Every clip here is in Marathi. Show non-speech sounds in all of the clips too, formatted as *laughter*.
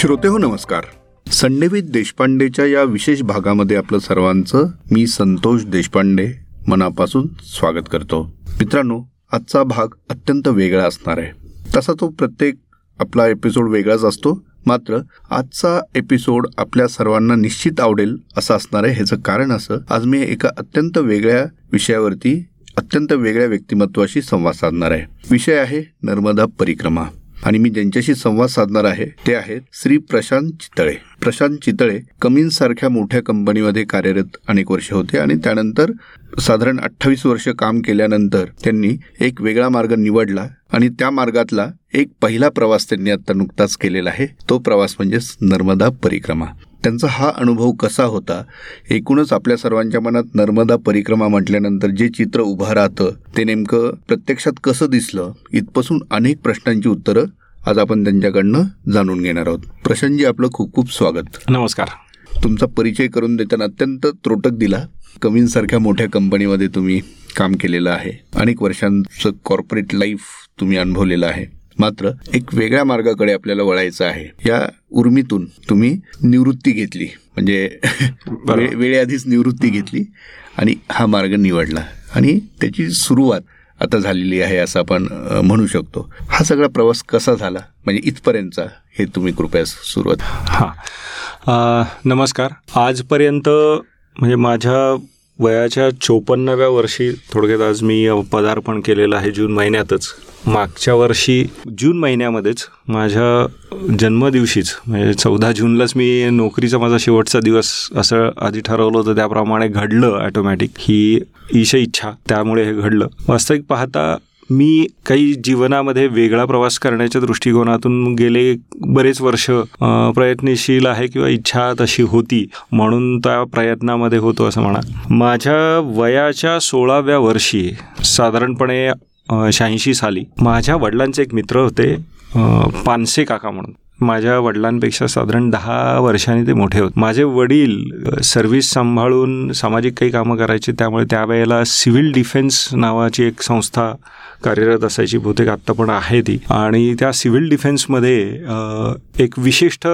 श्रोते हो नमस्कार. संडेवित देशपांडेच्या या विशेष भागामध्ये आपलं सर्वांचं मी संतोष देशपांडे मनापासून स्वागत करतो. मित्रांनो आजचा भाग अत्यंत वेगळा असणार आहे. तसा तो प्रत्येक आपला एपिसोड वेगळाच असतो मात्र आजचा एपिसोड आपल्या सर्वांना निश्चित आवडेल असं असणार आहे. ह्याचं कारण असं आज मी एका अत्यंत वेगळ्या विषयावरती अत्यंत वेगळ्या व्यक्तिमत्वाशी संवाद साधणार आहे. विषय आहे नर्मदा परिक्रमा. आणि मी ज्यांच्याशी संवाद साधणार आहे ते आहेत श्री प्रशांत चितळे. प्रशांत चितळे कमीन सारख्या मोठ्या कंपनीमध्ये कार्यरत अनेक वर्ष होते आणि त्यानंतर साधारण अठ्ठावीस वर्ष काम केल्यानंतर त्यांनी एक वेगळा मार्ग निवडला आणि त्या मार्गातला एक पहिला प्रवास त्यांनी आता नुकताच केलेला आहे. तो प्रवास म्हणजेच नर्मदा परिक्रमा. त्यांचा हा अनुभव कसा होता एकूणच आपल्या सर्वांच्या मनात नर्मदा परिक्रमा म्हटल्यानंतर जे चित्र उभं राहतं ते नेमकं प्रत्यक्षात कसं दिसलं इथपासून अनेक प्रश्नांची उत्तरं आज आपण त्यांच्याकडनं जाणून घेणार आहोत. प्रशांतजी आपलं खूप खूप स्वागत. नमस्कार. तुमचा परिचय करून देताना अत्यंत त्रोटक दिला. कमींसारख्या मोठ्या कंपनीमध्ये तुम्ही काम केलेलं आहे. अनेक वर्षांचं कॉर्पोरेट लाईफ तुम्ही अनुभवलेलं आहे. मात्र एक वेगळ्या मार्गाकडे आपल्याला वळायचं आहे. या उर्मीतून तुम्ही निवृत्ती घेतली. म्हणजे वेळेआधीच निवृत्ती घेतली आणि हा मार्ग निवडला. आणि त्याची सुरुवात आता झालेली आहे असं आपण म्हणू शकतो. हा सगळा प्रवास कसा झाला? म्हणजे इथपर्यंतचा हे तुम्ही कृपया सुरुवात. हां. नमस्कार. आजपर्यंत म्हणजे माझ्या वयाच्या चोपन्नाव्या वर्षी थोडक्यात आज मी पदार्पण केलेलं आहे जून महिन्यातच. मागच्या वर्षी जून महिन्यामध्येच माझ्या जन्मदिवशीच म्हणजे चौदा जूनलाच मी नोकरीचा माझा शेवटचा दिवस असं आधी ठरवलं होतं त्याप्रमाणे घडलं ॲटोमॅटिक ही ईश इच्छा त्यामुळे हे घडलं. वास्तविक पाहता मी काही जीवनामध्ये वेगळा प्रवास करण्याच्या दृष्टिकोनातून गेले बरेच वर्ष प्रयत्नशील आहे किंवा इच्छा तशी होती म्हणून त्या प्रयत्नामध्ये होतो असं म्हणा. माझ्या वयाच्या सोळाव्या वर्षी साधारणपणे शहाऐंशी साली माझ्या वडिलांचे एक मित्र होते पानसे काका म्हणून. माझ्या वडिलांपेक्षा साधारण दहा वर्षांनी ते मोठे होते. माझे वडील सर्व्हिस सांभाळून सामाजिक काही कामं करायचे त्यामुळे त्यावेळेला सिव्हिल डिफेन्स नावाची एक संस्था कार्यरत असायची बहुतेक आत्ता पण आहे ती. आणि त्या सिव्हिल डिफेन्समध्ये एक विशिष्ट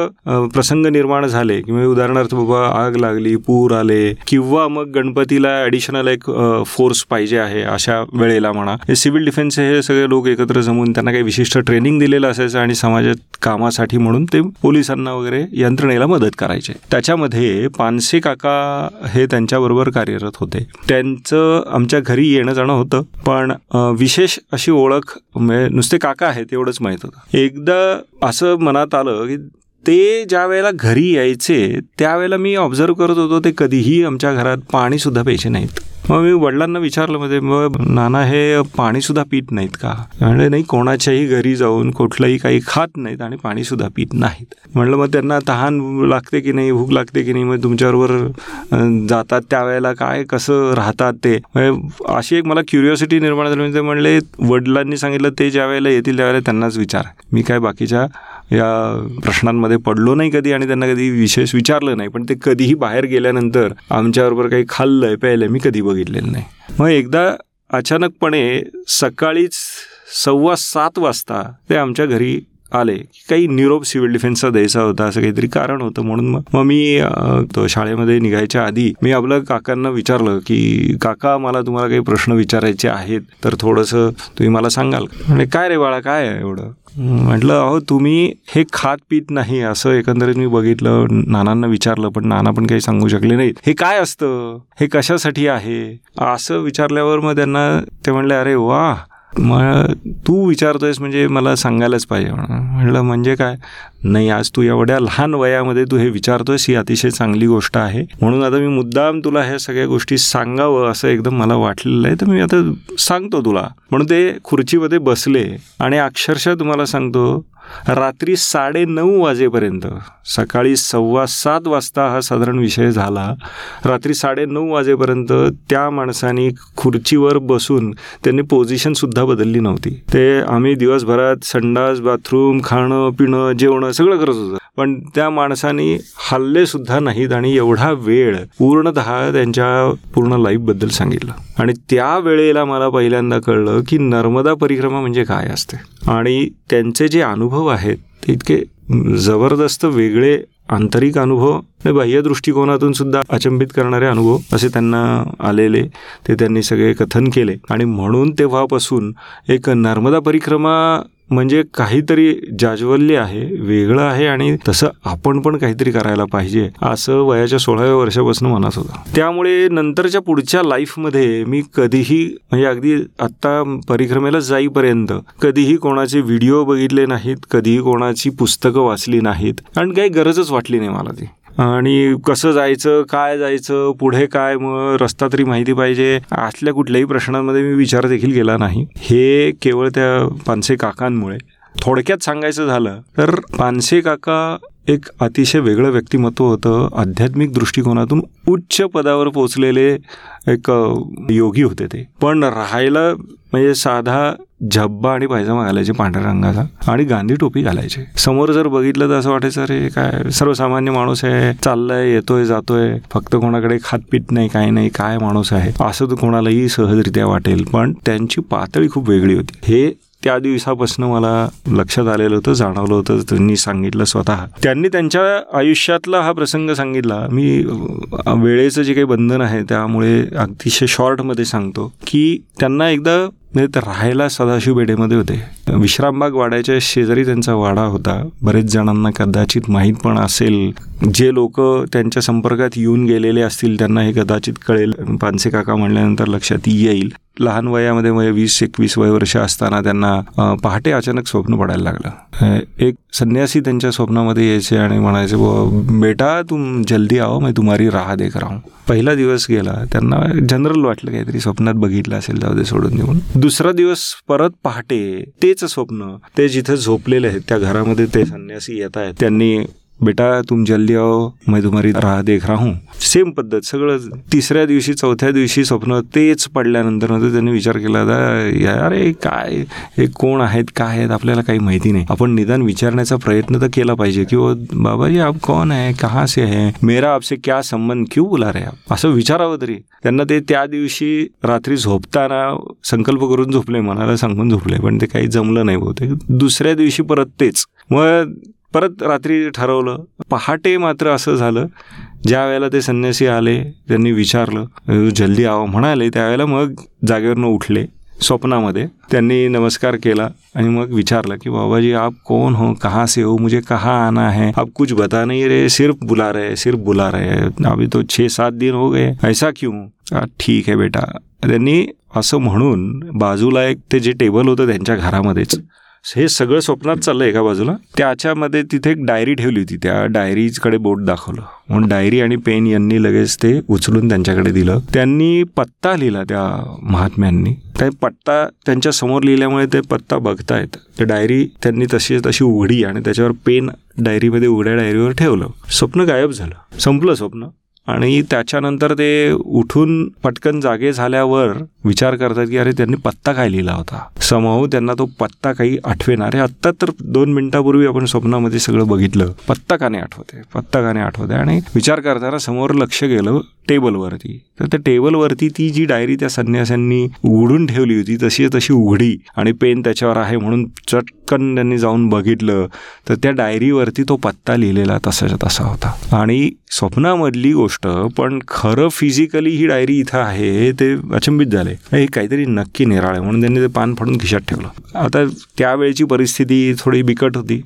प्रसंग निर्माण झाले. किंवा उदाहरणार्थ बाबा आग लागली पूर आले किंवा मग गणपतीला ॲडिशनल एक फोर्स पाहिजे आहे अशा वेळेला म्हणा. हे सिव्हिल डिफेन्स हे सगळे लोक एकत्र जमून त्यांना काही विशिष्ट ट्रेनिंग दिलेलं असायचं आणि समाजात कामासाठी म्हणून ते पोलिसांना वगैरे यंत्रणेला मदत करायचे. त्याच्यामध्ये पानसे काका हे त्यांच्याबरोबर कार्यरत होते. त्यांचं आमच्या घरी येणं जाणं होतं. पण विशेष विशेष अशी ओळख म्हणजे नुसते काका आहेत एवढंच माहीत होतं. एकदा असं मनात आलं की ते ज्या वेळेला घरी यायचे त्यावेळेला मी ऑब्झर्व करत होतो ते कधीही आमच्या घरात पाणीसुद्धा प्यायचे नाहीत. मग मी वडिलांना विचारलं म्हणजे मग नाना हे पाणीसुद्धा पित नाहीत का? म्हणजे नाही कोणाच्याही घरी जाऊन कुठलंही काही खात नाहीत आणि पाणीसुद्धा पित नाहीत. म्हणलं मग त्यांना तहान लागते की नाही भूक लागते की नाही मग तुमच्याबरोबर जातात त्यावेळेला काय कसं राहतात ते? म्हणजे अशी एक मला क्युरिओसिटी निर्माण झाली म्हणजे म्हणले वडिलांनी सांगितलं ते ज्या वेळेला येतील त्यावेळेला त्यांनाच विचार. मी काय बाकीच्या या प्रश्नांमध्ये पडलो नाही कधी आणि त्यांना कधी विशेष विचारलं नाही पण ते कधीही बाहेर गेल्यानंतर आमच्याबरोबर काही खाल्लंय प्यायलंय मी कधी बघितलेलं नाही. मग एकदा अचानकपणे सकाळीच सव्वा सात वाजता ते आमच्या घरी आले काही निरोप सिव्हिल डिफेन्सचा द्यायचा होता असं काहीतरी कारण होतं म्हणून मग मग मी शाळेमध्ये निघायच्या आधी मी आपलं काकांना विचारलं की काका मला तुम्हाला काही प्रश्न विचारायचे आहेत तर थोडंसं तुम्ही मला सांगाल. म्हणजे काय रे बाळा काय आहे एवढं? म्हटलं अहो तुम्ही हे खात पित नाही असं एकंदरीत मी बघितलं नानांना विचारलं पण नाना पण काही सांगू शकले नाहीत. हे काय असतं? हे कशासाठी आहे? असं विचारल्यावर मग त्यांना ते म्हणले अरे वा मग तू विचारतोयस म्हणजे मला सांगायलाच पाहिजे म्हणून. म्हणलं म्हणजे काय? नाही आज तू एवढ्या लहान वयामध्ये तू हे विचारतोयस ही अतिशय चांगली गोष्ट आहे. म्हणून आता मी मुद्दाम तुला ह्या सगळ्या गोष्टी सांगावं असं एकदम मला वाटलेलं आहे. तर मी आता सांगतो तुला. म्हणून ते खुर्चीमध्ये बसले आणि अक्षरशः तुम्हाला सांगतो रात्री साडे नऊ वाजेपर्यंत सकाळी सव्वा सात वाजता हा साधारण विषय झाला. रात्री साडे नऊ वाजेपर्यंत त्या माणसाने खुर्चीवर बसून त्यांनी पोझिशनसुद्धा बदलली नव्हती. ते आम्ही दिवसभरात संडास बाथरूम खाणं पिणं जेवणं सगळं करत होतं. पण त्या माणसाने हल्ले सुद्धा नाहीत आणि एवढा वेळ पूर्णतः त्यांच्या पूर्ण लाईफबद्दल सांगितलं. आणि त्या वेळेला मला पहिल्यांदा कळलं की नर्मदा परिक्रमा म्हणजे काय असते. आणि त्यांचे जे अनुभव आहेत ते इतके जबरदस्त वेगळे आंतरिक अनुभव आणि बाह्य दृष्टिकोनातून सुद्धा अचंबित करणारे अनुभव असे त्यांना आलेले. ते त्यांनी सगळे कथन केले. आणि म्हणून तेव्हापासून एक नर्मदा परिक्रमा म्हणजे काहीतरी जाज्वल्य आहे वेगळं आहे आणि तसं आपण पण काहीतरी करायला पाहिजे असं वयाच्या सोळाव्या वर्षापासून मनात होतं. त्यामुळे नंतरच्या पुढच्या लाईफमध्ये मी कधीही म्हणजे अगदी आत्ता परिक्रमेला जाईपर्यंत कधीही कोणाचे व्हिडिओ बघितले नाहीत कधीही कोणाची पुस्तकं वाचली नाहीत. कारण काही गरजच वाटली नाही मला ती. आणि कसं जायचं काय जायचं पुढे काय मग रस्ता तरी माहिती पाहिजे. असल्या कुठल्याही प्रश्नांमध्ये मी विचार देखील केला नाही. हे केवळ त्या पानसे काकांमुळे. थोडक्यात सांगायचं झालं तर पानसे काका एक अतिशय वेगळं व्यक्तिमत्व होतं. आध्यात्मिक दृष्टिकोनातून उच्च पदावर पोचलेले एक योगी होते ते. पण राहायला म्हणजे साधा झब्बा आणि पायजामा घालायचे पांढऱ्या रंगाचा आणि गांधी टोपी घालायचे. समोर जर बघितलं तर असं वाटायचं अरे काय सर्वसामान्य माणूस आहे चाललाय येतोय जातोय फक्त कोणाकडे खातपीत नाही काय नाही काय माणूस आहे? असं तर कोणालाही सहजरित्या वाटेल पण त्यांची पातळी खूप वेगळी होती. हे त्या दिवसापासून मला लक्षात आलेलं होतं जाणवलं होतं त्यांनी सांगितलं स्वतः. त्यांनी त्यांच्या आयुष्यातला हा प्रसंग सांगितला. मी वेळेचं जे काही बंधन आहे त्यामुळे अतिशय शॉर्टमध्ये सांगतो की त्यांना एकदा म्हणजे ते राहायला सदाशिव बेडेमध्ये होते. विश्रामबाग वाड्याच्या शेजारी त्यांचा वाडा होता. बरेच जणांना कदाचित माहीत पण असेल. जे लोक त्यांच्या संपर्कात येऊन गेलेले असतील त्यांना हे कदाचित कळेल. पानसे काका म्हणल्यानंतर लक्षात येईल. लहान वयामध्ये म्हणजे वीस एकवीस वय वर्ष असताना त्यांना पहाटे अचानक स्वप्न पडायला लागलं. एक संन्यासी त्यांच्या स्वप्नामध्ये यायचे आणि म्हणायचे बेटा तुम जल्दी आहो मी तुम्हारी राह देख राहू पहिला दिवस गेला त्यांना जनरल वाटलं काहीतरी स्वप्नात बघितलं असेल जाऊ दे सोडून देऊन. दुसरा दिवस परत पहाटे तेच स्वप्न ते जिथे झोपलेले आहेत त्या घरामध्ये ते संन्यासी येत आहेत त्यांनी बेटा तुम जल्दी आओ मैं तुम्हारी राह देख रहा हूँ। सेम पद्धत सगळं तिसऱ्या दिवशी चौथ्या दिवशी स्वप्न तेच पडल्यानंतर नंतर त्यांनी विचार केला अरे काय हे कोण आहेत काय आहेत आपल्याला काही माहिती नाही. आपण निदान विचारण्याचा प्रयत्न तर केला पाहिजे की बाबाजी आप कोण आहे कहा से है? मेरा आपसे क्या संबंध? क्यू बोला रे आप? असं विचारावं तरी. त्यांना ते त्या दिवशी रात्री झोपताना संकल्प करून झोपले मनाला सांगून झोपले पण ते काही जमलं नाही बहुतेक. दुसऱ्या दिवशी परत तेच. मग परत रात्री ठरवलं. पहाटे मात्र असं झालं. ज्या वेळेला ते संन्यासी आले त्यांनी विचारलं जल्दी आव म्हणाले. त्यावेळेला मग जागेवरनं उठले स्वप्नामध्ये. त्यांनी नमस्कार केला आणि मग विचारलं की बाबाजी आप कौन हो? कहाँ से हो? मुझे कहाँ आना है? आप कुछ बता नहीं रहे सिर्फ बुला रहे सिर्फ बुला रहे अभी तो छे सात दिन हो गए। ऐसा क्यों? ठीक आहे बेटा. त्यांनी असं म्हणून बाजूला एक ते जे टेबल होतं त्यांच्या घरामध्येच हे सगळं स्वप्नात चाललं एका बाजूला. त्याच्यामध्ये तिथे एक डायरी ठेवली होती. त्या डायरीकडे बोट दाखवलं. म्हणून डायरी आणि पेन यांनी लगेच ते उचलून त्यांच्याकडे दिलं. त्यांनी पत्ता लिहिला त्या महात्म्यांनी. त्या पत्ता त्यांच्यासमोर लिहिल्यामुळे ते पत्ता बघतायत. ते डायरी त्यांनी तशी तशी उघडी आणि त्याच्यावर पेन डायरीमध्ये उघड्या डायरीवर ठेवलं. स्वप्न गायब झालं. संपलं स्वप्न. आणि त्याच्यानंतर ते उठून पटकन जागे झाल्यावर विचार करतात की अरे त्यांनी पत्ता काय लिहिला होता? समूह त्यांना तो पत्ता काही आठवेणार आहे आत्ता तर दोन मिनिटापूर्वी आपण स्वप्नामध्ये सगळं बघितलं. पत्ता काने आठवते? पत्ता काने आठवते? आणि विचार करताना समोर लक्ष गेलं टेबलवरती. तर त्या टेबलवरती ती जी डायरी त्या संन्यासांनी उघडून ठेवली होती तशी तशी उघडी आणि पेन त्याच्यावर आहे म्हणून चटकन त्यांनी जाऊन बघितलं तर त्या डायरीवरती तो पत्ता लिहिलेला तसाच्या तसा होता. आणि स्वप्नामधली गोष्ट पण खरं फिजिकली ही डायरी इथं आहे ते अचंबित झाले हे काहीतरी नक्की निराळ आहे म्हणून त्यांनी ते पान फाडून खिशात ठेवलं. आता त्यावेळची परिस्थिती थोडी बिकट होती.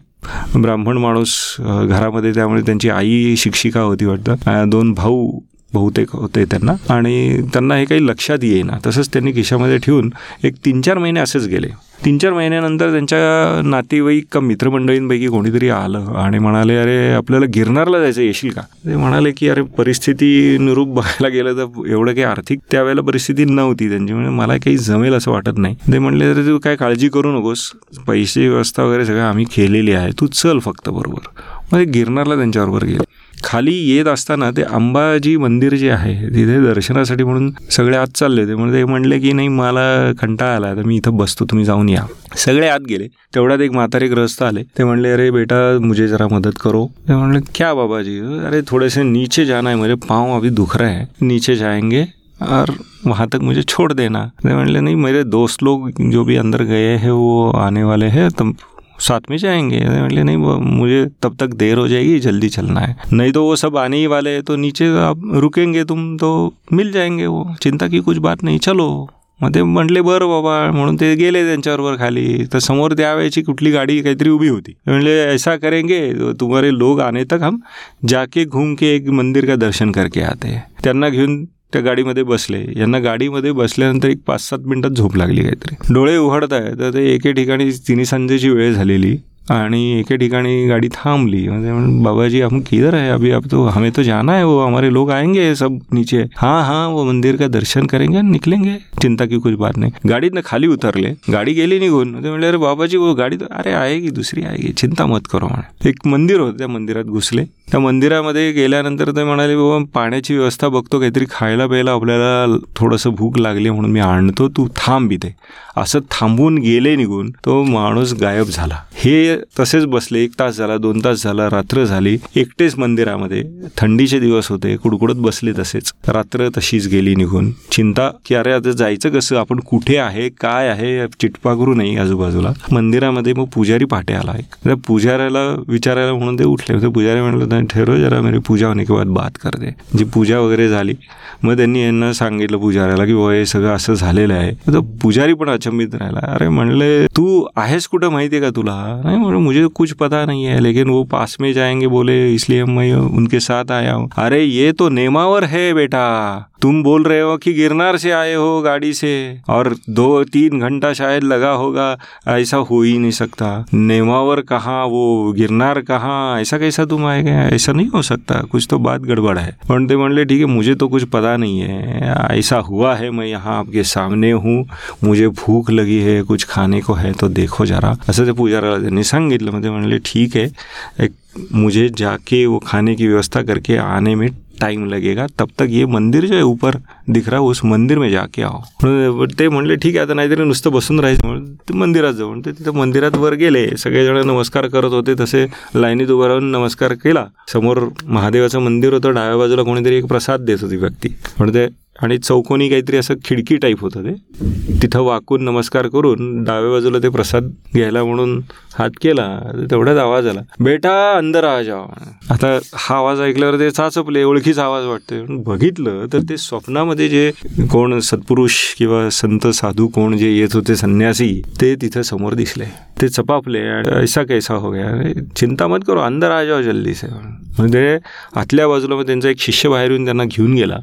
ब्राह्मण माणूस घरामध्ये त्यामुळे त्यांची आई शिक्षिका होती वाटतं. दोन भाऊ बहुतेक होते त्यांना. आणि त्यांना हे काही लक्षात येईना. तसंच त्यांनी खिशामध्ये ठेवून एक तीन चार महिने असेच गेले. तीन चार महिन्यानंतर त्यांच्या नातेवाईक का मित्रमंडळींपैकी कोणीतरी आलं आणि म्हणाले अरे आपल्याला गिरणारला जायचं येशील का? ते म्हणाले की अरे परिस्थिती निरूप बघायला गेलं तर एवढं काही आर्थिक त्यावेळेला परिस्थिती नव्हती त्यांची. म्हणजे मला काही जमेल असं वाटत नाही. ते म्हणले तर तू काय काळजी करू नकोस. पैसे व्यवस्था वगैरे सगळं आम्ही केलेली आहे. तू चल फक्त बरोबर. मग गिरणारला त्यांच्याबरोबर गेले. खाली येत असताना ते अंबाजी मंदिर जे आहे तिथे दर्शनासाठी म्हणून सगळे आत चालले ते म्हणजे ते म्हणले की नाही मला कंटाळा आला तर मी इथं बसतो तुम्ही जाऊन या. सगळे आत गेले. तेवढ्यात एक म्हातारे ग्रस्त आले. ते म्हणले अरे बेटा मुझे जरा मदत करो. ते म्हणले क्या बाबाजी? अरे थोड़े से नीचे जाना है मेरे पाँव अभी दुख रहे हैं. नीचे जाएंगे और वहाँ तक मुझे छोड़ देना। तो म्हणले नहीं मेरे दोस्त लोग जो भी अंदर गए हैं वो आने वाले हैं तुम साथ में जाएँगे। बोले नहीं, वो मुझे तब तक देर हो जाएगी, जल्दी चलना है। नहीं तो वो सब आने ही वाले हैं तो नीचे आप रुकेंगे तुम तो मिल जाएँगे वो। चिंता की कुछ बात नहीं, चलो। मग ते म्हटले बरं बाबा, म्हणून ते गेले त्यांच्याबरोबर खाली। तर समोर त्यावेळेची कुठली गाडी काहीतरी उभी होती। म्हणले, ऐसा करेंगे तुम्हारे लोग आने तक हम जाके घूम के एक मंदिर का दर्शन करके आते त्यांना घेऊन त्या गाडीमध्ये बसले. यांना गाडीमध्ये बसल्यानंतर एक पाच सात मिनिटात झोप लागली काहीतरी. डोळे उघडत आहे तर ते एके ठिकाणी तिन्ही संजेची वेळ झालेली. आणि एके ठिकाणी गाडी थांबली. म्हणजे बाबाजी हम किधर है अभी अब तो हमें तो जाना है वो हमारे लोग आएंगे सब नीचे. हाँ हाँ वो मंदिर का दर्शन करेंगे निकलेंगे. चिंता की कुछ बात नाही. गाडीतनं खाली उतरले. गाडी गेली निघून ते म्हणले अरे बाबाजी वो गाडी अरे आएगी दुसरी आएगी. चिंता मत करो म्हणे. एक मंदिर होतं त्या मंदिरात घुसले. त्या मंदिरामध्ये गेल्यानंतर ते म्हणाले बाबा पाण्याची व्यवस्था बघतो काहीतरी खायला प्यायला आपल्याला थोडंसं भूक लागली म्हणून मी आणतो. तू थांब इथे. असं थांबून गेले निघून तो माणूस गायब झाला. हे तसेच बसले एक तास झाला दोन तास झाला रात्र झाली. एकटेच मंदिरामध्ये. थंडीचे दिवस होते कुडकुडत बसले तसेच. रात्र तशीच गेली निघून. चिंता की अरे आता जायचं कसं? आपण कुठे आहे? काय आहे? चिटपाकरू नाही आजूबाजूला. मंदिरामध्ये मग पुजारी पहाटे आला. एक त्या पुजाऱ्याला विचारायला म्हणून ते उठले. तर पुजारी म्हणलं ठेरो जरा मेरी पूजा होने के बाद बात करते जी पूजा वगैरे झाली मग त्यांनी यांना सांगितलं पुजाऱ्याला की हे सगळं असं झालेलं आहे. तर पुजारी पण अचंबित राहिला. अरे म्हणले तू आहेस कुठं? माहिती आहे का तुला? नाही म्हणून मुझे कुछ पता नहीं है। लेकिन वो पास में जाएँगे, बोले, इसलिए मैं उनके साथ आया हूँ। अरे, ये तो नेमावर है बेटा। तुम बोल रहे हो कि गिरनार से आए हो गाड़ी से, और दो तीन घंटा शायद लगा होगा, ऐसा हो ही नहीं सकता। नेमावर कहाँ, वो गिरनार कहाँ, ऐसा कैसा तुम आए गए? ऐसा नहीं हो सकता, कुछ तो बात गड़बड़ है। पण ते म्हणले ठीक है, मुझे तो कुछ पता नहीं है। ऐसा हुआ है, मैं यहाँ आपके सामने हूँ, मुझे भूख लगी है, कुछ खाने को है तो देखो जरा। असं ते पुजाराला त्यांनी सांगितलं. म्हणजे म्हणले ठीक है एक मुझे जाके वो खाने की व्यवस्था करके आने में टाइम लगेगा. तब तक ये मंदिर जो है ऊपर दिख रहा उस मंदिर में जाके आओ. ते म्हणले ठीक आहे आता नाहीतरी नुसतं बसून राहायचं. म्हणून ते मंदिरात जाऊन ते तिथं मंदिरात वर गेले. सगळेजण नमस्कार करत होते. तसे लाईनीत उभं राहून नमस्कार केला. समोर महादेवाचं मंदिर होतं. डाव्या बाजूला कोणीतरी एक प्रसाद देत होती व्यक्ती. म्हणजे आणि चौकोनी काहीतरी असं खिडकी टाईप होतं ते. तिथं वाकून नमस्कार करून डाव्या बाजूला ते प्रसाद घ्यायला म्हणून हात केला तेवढ्याच आवाज आला. बेटा अंदर आ जावा आता हा आवाज ऐकल्यावर ते चाचपले ओळखीचा आवाज वाटतोय. बघितलं तर ते स्वप्नामध्ये जे कोण सत्पुरुष किंवा संत साधू कोण जे येत होते संन्यासी ते तिथं समोर दिसले. ते चपापले ऐसा कैसा हो गया? चिंता मत करो अंदर आ जाओ जल्दी से. म्हणजे आतल्या बाजूला मग त्यांचा एक शिष्य बाहेर येऊन त्यांना घेऊन गेला.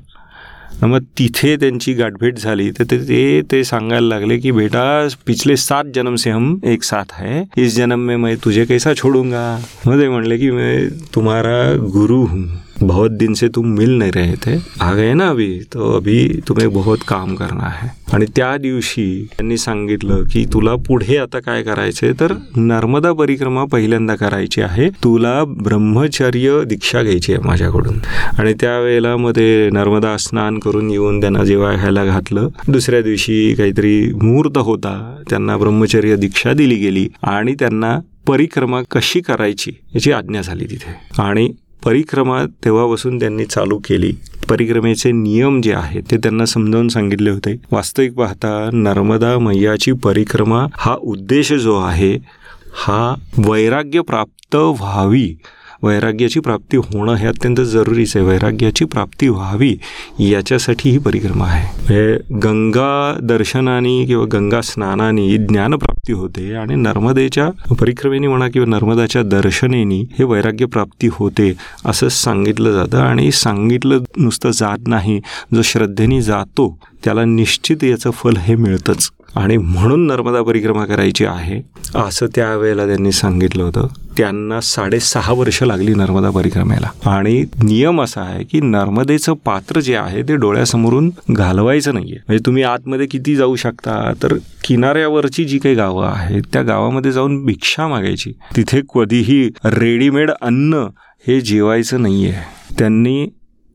मग तिथे त्यांची गाठभेट झाली. तर ते ते सांगायला लागले की बेटा पिछले सात जन्म से हम एक साथ है. इस जन्म में मैं तुझे कैसा छोडूंगा? मग ते म्हणले की मैं तुम्हारा गुरु हूँ. बहुत दिन से तुम मिल नहीं रहे थे। आ गए ना अभी? तो अभी तुम्हें बहुत काम करना है। आणि त्या दिवशी त्यांनी सांगितलं की तुला पुढे आता काय करायचंय? तर नर्मदा परिक्रमा पहिल्यांदा करायची आहे. तुला ब्रह्मचर्य दीक्षा घ्यायची आहे माझ्याकडून. आणि त्यावेळेला मग ते नर्मदा स्नान करून येऊन त्यांना जेव्हा घ्यायला घातलं. दुसऱ्या दिवशी काहीतरी मुहूर्त होता. त्यांना ब्रह्मचर्य दीक्षा दिली गेली आणि त्यांना परिक्रमा कशी करायची याची आज्ञा झाली तिथे. आणि परिक्रमा तेव्हापासून त्यांनी चालू केली. परिक्रमेचे नियम जे आहेत ते त्यांना समजावून सांगितले होते. वास्तविक पाहता नर्मदा मैयाची परिक्रमा हा उद्देश जो आहे हा वैराग्य प्राप्त व्हावी. वैराग्याची प्राप्ती होणं हे अत्यंत जरुरीच आहे. वैराग्याची प्राप्ती व्हावी याच्यासाठी ही परिक्रमा आहे. गंगा दर्शनाने किंवा गंगा स्नानाने ज्ञानप्राप्ती होते आणि नर्मदेच्या परिक्रमेने म्हणा किंवा नर्मदाच्या दर्शनेनी हे वैराग्य प्राप्ती होते असं सांगितलं जातं. आणि सांगितलं नुसतं जात नाही जो श्रद्धेने जातो त्याला निश्चित याचं फल हे मिळतंच. आणि म्हणून नर्मदा परिक्रमा करायची आहे असं त्यावेळेला त्यांनी सांगितलं होतं. त्यांना साडेसहा वर्ष लागली नर्मदा परिक्रमेला. आणि नियम असा आहे की नर्मदेचं पात्र जे आहे ते डोळ्यासमोरून घालवायचं नाहीये. म्हणजे तुम्ही आतमध्ये किती जाऊ शकता तर किनाऱ्यावरची जी काही गावं आहेत त्या गावामध्ये जाऊन भिक्षा मागायची. तिथे कधीही रेडीमेड अन्न हे जेवायचं नाही आहे त्यांनी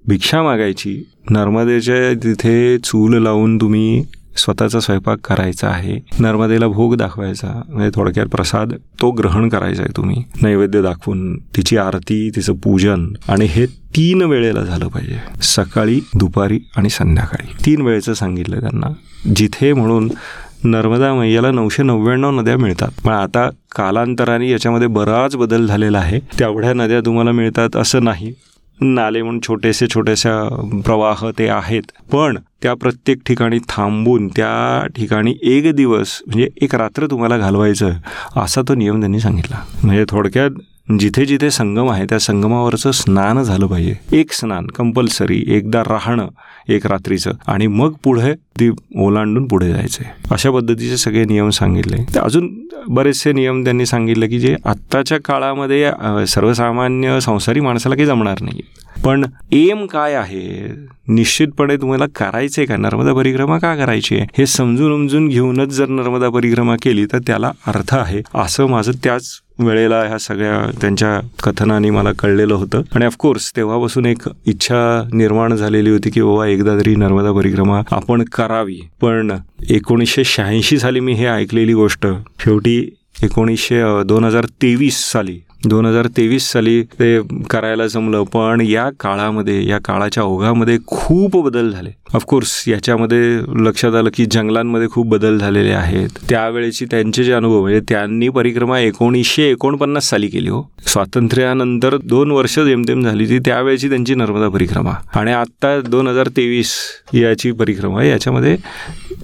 भिक्षा मागायची. नर्मदेच्या तिथे चूल लावून तुम्ही स्वतःचा स्वयंपाक करायचा आहे. नर्मदेला भोग दाखवायचा. म्हणजे थोडक्यात प्रसाद तो ग्रहण करायचा आहे तुम्ही. नैवेद्य दाखवून तिची आरती तिचं पूजन. आणि हे तीन वेळेला झालं पाहिजे. सकाळी दुपारी आणि संध्याकाळी. तीन वेळेचं सांगितलं त्यांना. जिथे म्हणून नर्मदा मैयाला नऊशे नव्याण्णव नद्या मिळतात. पण आता कालांतराने याच्यामध्ये बराच बदल झालेला आहे. तेवढ्या नद्या तुम्हाला मिळतात असं नाही. नाले म्हणून छोटेसे छोट्याशा प्रवाह ते आहेत. पण त्या प्रत्येक ठिकाणी थांबून त्या ठिकाणी एक दिवस म्हणजे एक रात्र तुम्हाला घालवायचं असा तो नियम त्यांनी सांगितला. म्हणजे थोडक्यात जिथे जिथे संगम आहे त्या संगमावरचं स्नान झालं पाहिजे. एक स्नान कंपल्सरी एकदा राहणं एक रात्रीचं. आणि मग पुढे ती ओलांडून पुढे जायचं अशा पद्धतीचे सगळे नियम सांगितले. तर अजून बरेचसे नियम त्यांनी सांगितले की जे आत्ताच्या काळामध्ये सर्वसामान्य संसारी माणसाला काही जमणार नाही पण एम काय आहे? निश्चितपणे तुम्हाला करायचं आहे का? नर्मदा परिक्रमा का करायची आहे? हे समजून उमजून घेऊनच जर नर्मदा परिक्रमा केली तर त्याला अर्थ आहे. असं माझं त्याच वेळेला ह्या सगळ्या त्यांच्या कथनाने मला कळलेलं होतं. आणि ऑफकोर्स तेव्हापासून एक इच्छा निर्माण झालेली होती की बाबा एकदा तरी नर्मदा परिक्रमा आपण करावी. पण एकोणीसशे शहाऐंशी साली मी हे ऐकलेली गोष्ट शेवटी एकोणीसशे दोन हजार तेवीस साली दोन हजार तेवीस साली ते करायला जमलं पण या काळामध्ये या काळाच्या ओघामध्ये खूप बदल झाले. ऑफकोर्स याच्यामध्ये लक्षात आलं की जंगलांमध्ये खूप बदल झालेले आहेत. त्यावेळेची त्यांचे जे अनुभव म्हणजे त्यांनी परिक्रमा एकोणीसशे एकोणपन्नास साली केली हो. स्वातंत्र्यानंतर दोन वर्ष जेमतेम झाली ती त्यावेळेची त्यांची नर्मदा परिक्रमा. आणि आत्ता दोन हजार तेवीस याची परिक्रमा याच्यामध्ये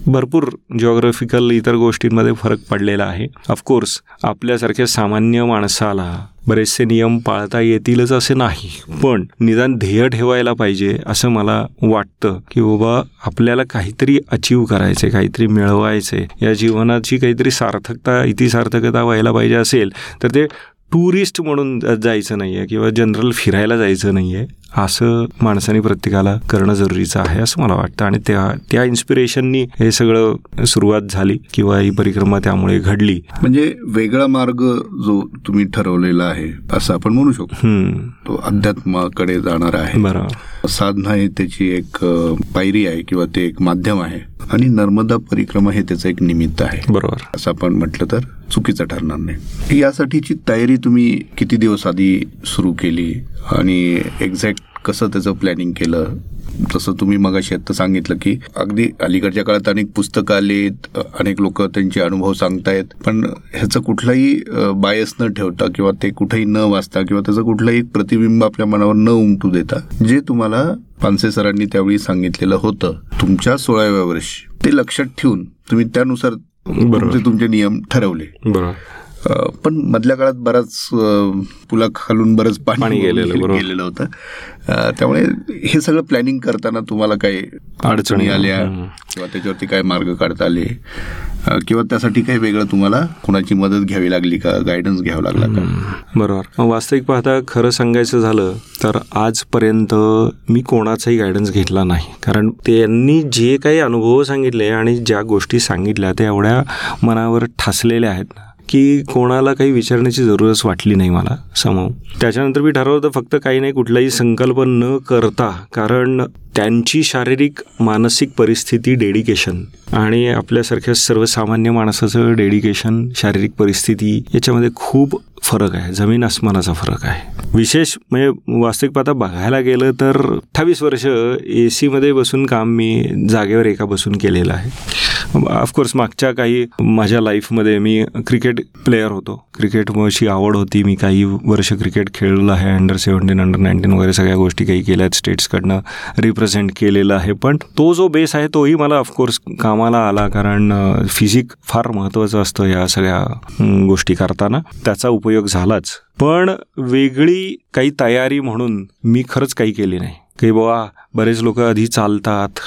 भरपूर जिओग्राफिकल इतर गोष्टींमध्ये फरक पडलेला आहे. ऑफकोर्स आपल्यासारख्या सामान्य माणसाला बरेचसे नियम पाळता येतीलच असे नाही. पण निदान ध्येय ठेवायला पाहिजे असं मला वाटतं की बाबा आपल्याला काहीतरी अचीव करायचे काहीतरी मिळवायचे या जीवनाची काहीतरी सार्थकता इति सार्थकता व्हायला पाहिजे असेल तर ते टुरिस्ट म्हणून जायचं नाही आहे किंवा जनरल फिरायला जायचं नाही आहे असं माणसाने प्रत्येकाला करणं जरुरीचं आहे असं मला वाटतं. आणि त्या त्या इन्स्पिरेशननी हे सगळं सुरुवात झाली किंवा ही परिक्रमा त्यामुळे घडली. म्हणजे वेगळा मार्ग जो तुम्ही ठरवलेला आहे असं आपण म्हणू शकतो. तो अध्यात्माकडे जाणार आहे. बरोबर. साधना ही त्याची एक पायरी आहे किंवा ते एक माध्यम आहे. आणि नर्मदा परिक्रमा हे त्याचं एक निमित्त आहे. बरोबर. असं आपण म्हटलं तर चुकीचं ठरणार नाही. यासाठीची तयारी तुम्ही किती दिवस आधी सुरू केली? आणि एक्झॅक्ट कसं त्याचं प्लॅनिंग केलं? जसं तुम्ही मगाशी आता सांगितलं की अगदी अलीकडच्या काळात अनेक पुस्तकं आलीत अनेक लोक त्यांचे अनुभव सांगतायत पण ह्याचं कुठलाही बायस न ठेवता किंवा ते कुठेही न वाचता किंवा त्याचं कुठलंही प्रतिबिंब आपल्या मनावर न उमटू देता जे तुम्हाला पानसे सरांनी त्यावेळी सांगितलेलं होतं तुमच्या सोळाव्या वर्षी ते लक्षात ठेवून तुम्ही त्यानुसार बरोबर. तुमचे नियम ठरवले. बरोबर. पण मधल्या काळात बराच अ, पुला खालून बरंच पाणी गेलेलं, होतं. त्यामुळे हे सगळं प्लॅनिंग करताना तुम्हाला काही अडचणी आल्या. किंवा त्याच्यावरती काय मार्ग काढता आले? किंवा त्यासाठी काही वेगळं तुम्हाला कुणाची मदत घ्यावी लागली का? गायडन्स घ्यावा लागला का? बरोबर. वास्तविक पाहता खरं सांगायचं झालं तर आजपर्यंत मी कोणाचाही गायडन्स घेतला नाही. कारण त्यांनी जे काही अनुभव सांगितले आणि ज्या गोष्टी सांगितल्या त्या एवढ्या मनावर ठासलेल्या आहेत ना. की कोणाला काही विचारण्याची जरूरच वाटली नाही मला समोर त्याच्यानंतर मी ठरवलं फक्त काही नाही कुठलाही संकल्प न करता कारण त्यांची शारीरिक मानसिक परिस्थिती डेडिकेशन आणि आपल्यासारख्या सर्वसामान्य माणसाचं डेडिकेशन शारीरिक परिस्थिती याच्यामध्ये खूप फरक आहे जमीन आसमानाचा फरक आहे. विशेष म्हणजे वास्तविक पाहता बघायला गेलं तर अठ्ठावीस वर्ष ए सीमध्ये बसून काम मी जागेवर एका बसून केलेलं आहे. ऑफकोर्स मागच्या काही माझ्या लाईफमध्ये मी क्रिकेट प्लेयर होतो. क्रिकेटची आवड होती. मी काही वर्ष क्रिकेट खेळलो आहे. अंडर सेवन्टीन अंडर नाईन्टीन वगैरे सगळ्या गोष्टी काही केल्या आहेत स्टेट्सकडनं रिप्रेझेंट केलेलं आहे. पण तो जो बेस आहे तोही मला ऑफकोर्स कामाला आला. कारण फिजिक फार महत्त्वाचं असतं या सगळ्या गोष्टी करताना. त्याचा उपयोग झालाच. पण वेगळी काही तयारी म्हणून मी खरंच काही केली नाही. की बाबा बरेच लोक आधी चालतात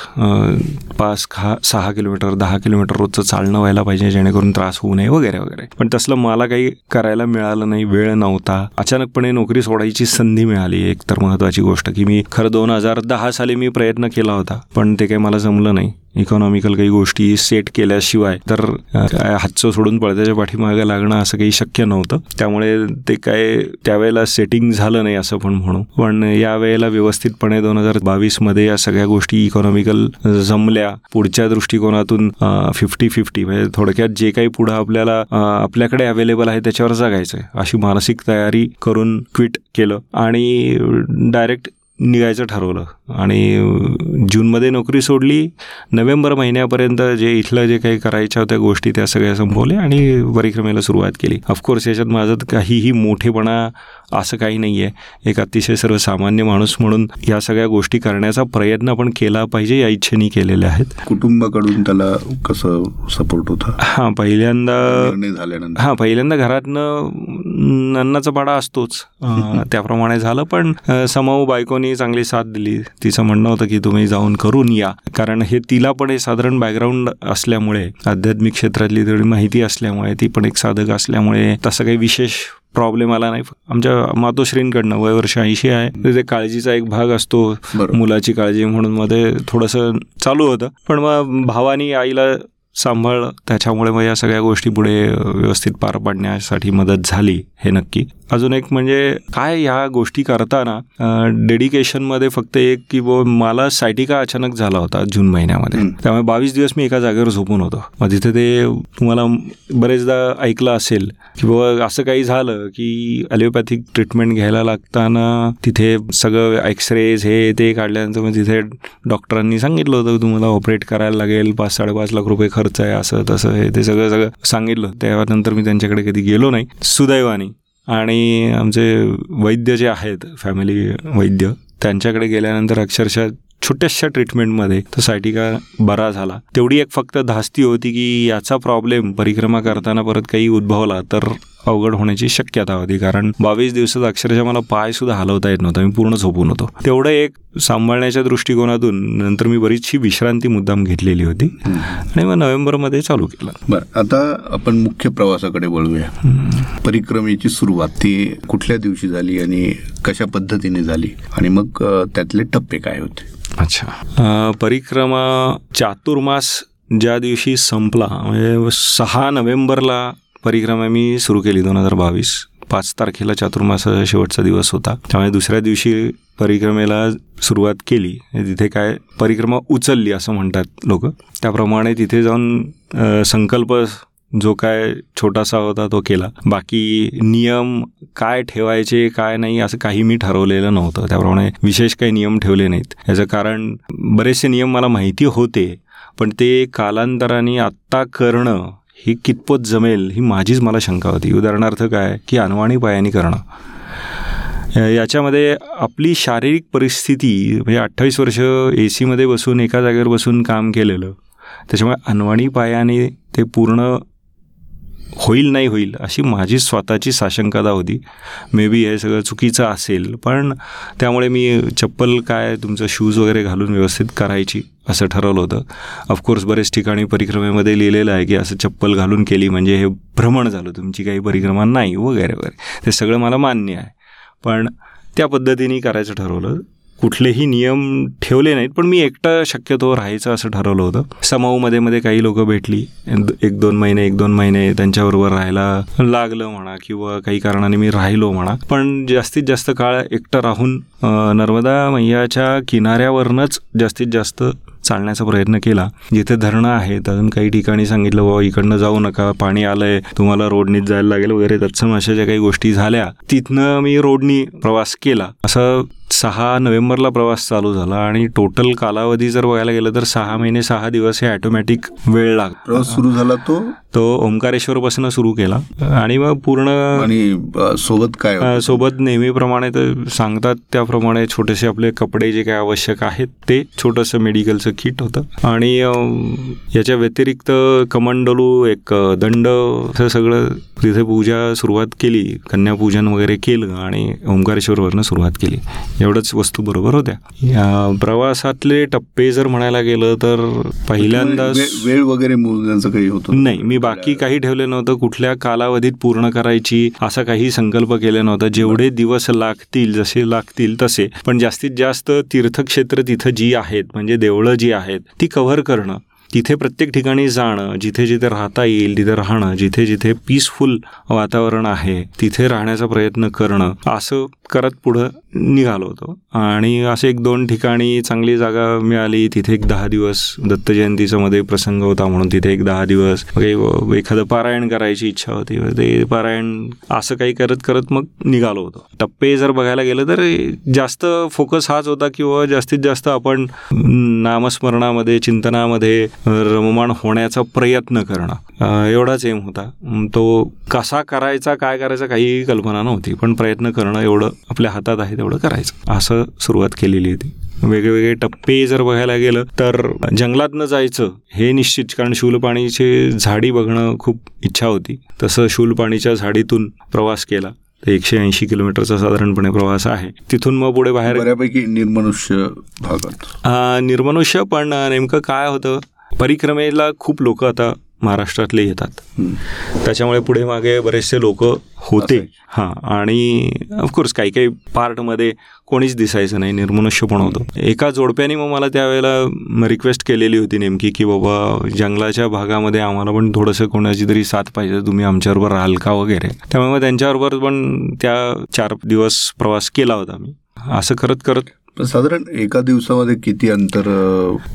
पाच खा सहा किलोमीटर दहा किलोमीटर रोजचं चालणं व्हायला पाहिजे जेणेकरून त्रास होऊ नये वगैरे वगैरे. पण तसलं मला काही करायला मिळालं नाही वेळ नव्हता. अचानकपणे नोकरी सोडायची संधी मिळाली एक तर महत्त्वाची गोष्ट की मी खरं दोन हजार दहा साली मी प्रयत्न केला होता पण ते काही मला जमलं नाही. इकॉनॉमिकल काही गोष्टी सेट केल्याशिवाय तर हातचं सोडून पळत्याच्या पाठीमागे लागणं असं काही शक्य नव्हतं. त्यामुळे ते काय त्यावेळेला सेटिंग झालं नाही असं पण म्हणू. पण या वेळेला व्यवस्थितपणे दोन हजार बावीस मध्ये या सगळ्या गोष्टी इकॉनॉमिकल जमल्या. पुढच्या दृष्टिकोनातून फिफ्टी फिफ्टी म्हणजे थोडक्यात जे काही पुढं आपल्याला आपल्याकडे अवेलेबल आहे त्याच्यावर जगायचं आहे अशी मानसिक तयारी करून क्विट केलं. आणि डायरेक्ट निघायचं ठरवलं. आणि जूनमध्ये नोकरी सोडली. नोव्हेंबर महिन्यापर्यंत जे इथलं जे काही करायच्या होत्या गोष्टी त्या सगळ्या संपवल्या आणि परिक्रमेला सुरुवात केली. ऑफकोर्स याच्यात माझं काहीही मोठेपणा असं काही नाही आहे एक अतिशय सर्वसामान्य माणूस म्हणून या सगळ्या गोष्टी करण्याचा प्रयत्न आपण केला पाहिजे या इच्छेने केलेल्या आहेत. कुटुंबाकडून त्याला कसं सपोर्ट होता? हां पहिल्यांदा झाल्यानंतर. हां पहिल्यांदा घरातनं अन्नाचा पाडा असतोच. त्याप्रमाणे झालं पण अं, समूह बायकोनी चांगली साथ दिली तिचं म्हणणं होतं की तुम्ही जाऊन करून या. कारण हे तिला पण हे साधारण बॅकग्राऊंड असल्यामुळे आध्यात्मिक क्षेत्रातली थोडी माहिती असल्यामुळे ती पण एक साधक असल्यामुळे तसं काही विशेष प्रॉब्लेम आला नाही. आमच्या मातोश्रींकडनं वय वर्ष ऐंशी आहे. तर ते काळजीचा एक भाग असतो. मुलाची काळजी म्हणून मध्ये थोडंसं चालू होतं. पण मग भावानी आईला सांभाळलं त्याच्यामुळे मग या सगळ्या गोष्टी पुढे व्यवस्थित पार पाडण्यासाठी मदत झाली हे नक्की. अजून एक म्हणजे काय ह्या गोष्टी करताना डेडिकेशनमध्ये फक्त एक की ब मला सायटिका अचानक झाला होता जून महिन्यामध्ये. त्यामुळे बावीस दिवस मी एका जागेवर झोपून होतो. मग तिथे ते तुम्हाला बरेचदा ऐकलं असेल की बाबा असं काही झालं की ॲलोपॅथिक ट्रीटमेंट घ्यायला लागताना तिथे सगळं एक्सरेज हे ते काढल्यानंतर मग तिथे डॉक्टरांनी सांगितलं होतं तुम्हाला ऑपरेट करायला लागेल पाच साडेपाच लाख रुपये खर्च आहे असं तसं हे ते सगळं सगळं सांगितलं. त्यानंतर मी त्यांच्याकडे कधी गेलो नाही. सुदैवाने. आणि आमचे वैद्य जे आहेत फॅमिली वैद्य त्यांच्याकडे गेल्यानंतर अक्षरशः छोट्याशा ट्रीटमेंटमध्ये तो सायटिका बरा झाला. तेवढी एक फक्त धास्ती होती की याचा प्रॉब्लेम परिक्रमा करताना परत काही उद्भवला तर अवघड होण्याची शक्यता होती. कारण बावीस दिवसात अक्षरशः मला पाय सुद्धा हलवता येत नव्हता. मी पूर्ण झोपून होतो. तेवढं एक सांभाळण्याच्या दृष्टिकोनातून नंतर मी बरीचशी विश्रांती मुद्दाम घेतलेली होती. आणि मग नोव्हेंबरमध्ये चालू केलं. बरं आता आपण मुख्य प्रवासाकडे वळूया. परिक्रमेची सुरुवात ती कुठल्या दिवशी झाली आणि कशा पद्धतीने झाली? आणि मग त्यातले टप्पे काय होते? अच्छा. परिक्रमा चातुर्मास ज्या दिवशी संपला म्हणजे सहा नोव्हेंबरला परिक्रमा मी सुरू केली दोन हजार बावीस. पाच तारखेला चातुर्मासाचा शेवटचा दिवस होता. त्यामुळे दुसऱ्या दिवशी परिक्रमेला सुरुवात केली. तिथे काय परिक्रमा उचलली असं म्हणतात लोक. त्याप्रमाणे तिथे जाऊन संकल्प जो काय छोटासा होता तो केला. बाकी नियम काय ठेवायचे काय नाही असं काही मी ठरवलेलं नव्हतं. त्याप्रमाणे विशेष काही नियम ठेवले नाहीत. याचं कारण बरेचसे नियम मला माहिती होते पण ते कालांतराने आत्ता करणं ही कितपत जमेल ही माझीच मला शंका होती. उदाहरणार्थ काय? की अनवाणी पायानी करणं. याच्यामध्ये आपली शारीरिक परिस्थिती म्हणजे अठ्ठावीस वर्ष ए सीमध्ये बसून एका जागेवर बसून काम केलेलं त्याच्यामुळे अनवाणी पायाने ते पूर्ण होईल नाही होईल अशी माझी स्वतःची साशंकता होती. मे बी हे सगळं चुकीचं असेल पण त्यामुळे मी चप्पल काय तुमचं शूज वगैरे घालून व्यवस्थित करायची. असं ठरवलं होतं. ऑफकोर्स बरेच ठिकाणी परिक्रमेमध्ये लिहिलेलं आहे की असं चप्पल घालून केली म्हणजे हे भ्रमण झालं. तुमची काही परिक्रमा नाही वगैरे वगैरे. ते सगळं मला मान्य आहे. पण त्या पद्धतीने करायचं ठरवलं. कुठलेही नियम ठेवले नाहीत पण मी एकटं शक्यतो राहायचं असं ठरवलं होतं. समाऊमध्ये मध्ये काही लोक भेटली. एक दोन महिने एक दोन महिने त्यांच्याबरोबर राहायला लागलं म्हणा किंवा काही कारणाने मी राहिलो म्हणा. पण जास्तीत जास्त काळ एकटं राहून नर्मदा मैयाच्या किनाऱ्यावरनंच जास्तीत जास्त चालण्याचा प्रयत्न केला. जिथे धरणं आहेत अजून काही ठिकाणी सांगितलं बाबा इकडनं जाऊ नका पाणी आलंय तुम्हाला रोडनीच जायला लागेल वगैरे. तत्सम अशा ज्या काही गोष्टी झाल्या तिथनं मी रोडनी प्रवास केला. असं सहा नोव्हेंबरला प्रवास चालू झाला आणि टोटल कालावधी जर बघायला गेलं तर सहा महिने सहा दिवस हे ऑटोमॅटिक वेळ लाग प्रवास सुरू झाला तो? तो ओंकारेश्वरपासून सुरू केला. आणि मग पूर्ण आणि सोबत काय सोबत नेहमीप्रमाणे तर सांगतात त्याप्रमाणे छोटेसे आपले कपडे जे काय आवश्यक आहेत ते छोटंसं मेडिकलचं किट होतं. आणि याच्या व्यतिरिक्त कमंडलू एक दंड असं सगळं तिथे पूजा सुरुवात केली कन्यापूजन वगैरे केलं आणि ओंकारेश्वरवरनं सुरुवात केली. एवढंच वस्तू बरोबर होत्या. या प्रवासातले टप्पे जर म्हणायला गेलं तर पहिल्यांदाच वे- वेळ वगैरे काही होतं नाही मी बाकी काही ठेवलं नव्हतं. कुठल्या कालावधीत पूर्ण करायची असा काही संकल्प केला नव्हता. जेवढे दिवस लागतील जसे लागतील तसे. पण जास्तीत जास्त तीर्थक्षेत्र तिथं जी आहेत म्हणजे देवळं जी आहेत. ती कव्हर करणं तिथे प्रत्येक ठिकाणी जाणं जिथे जिथे राहता येईल तिथे राहणं जिथे जिथे पीसफुल वातावरण आहे तिथे राहण्याचा प्रयत्न करणं असं करत पुढं निघालो होतो. आणि असे एक दोन ठिकाणी चांगली जागा मिळाली. तिथे एक दहा दिवस दत्त जयंतीचा मध्ये प्रसंग होता म्हणून तिथे एक दहा दिवस एखादं पारायण करायची इच्छा होती. ते पारायण असं काही करत करत मग निघालो होतो. टप्पे जर बघायला गेलं तर जास्त फोकस हाच होता किंवा जास्तीत जास्त आपण नामस्मरणामध्ये चिंतनामध्ये रममाण होण्याचा प्रयत्न करणं. एवढाच एम होता. तो कसा करायचा काय करायचा काही कल्पना नव्हती. पण प्रयत्न करणं एवढं आपल्या हातात आहे तेवढं करायचं. असं सुरुवात केलेली होती. वेगवेगळे टप्पे जर बघायला गेलं तर जंगलातनं जायचं हे निश्चित. कारण शूलपाणीचे झाडी बघणं खूप इच्छा होती. तसं शूलपाणीच्या झाडीतून प्रवास केला. एकशे ऐंशी किलोमीटरचा साधारणपणे प्रवास आहे. तिथून मग पुढे बाहेर बऱ्यापैकी निर्मनुष्य भागात. निर्मनुष्य पण नेमकं काय होतं? परिक्रमेला खूप लोक आता महाराष्ट्रातले येतात. त्याच्यामुळे पुढे मागे बरेचसे लोक होते. हां आणि ऑफकोर्स काही काही पार्टमध्ये कोणीच दिसायचं नाही निर्मनुष्य पण होतं. एका जोडप्याने मग मला त्यावेळेला रिक्वेस्ट केलेली होती नेमकी की बाबा जंगलाच्या भागामध्ये आम्हाला पण थोडंसं कोणाची तरी साथ पाहिजे तुम्ही आमच्याबरोबर राहाल का वगैरे. त्यामुळे मग त्यांच्याबरोबर पण त्या चार दिवस प्रवास केला होता मी. असं करत करत साधारण एका दिवसामध्ये किती अंतर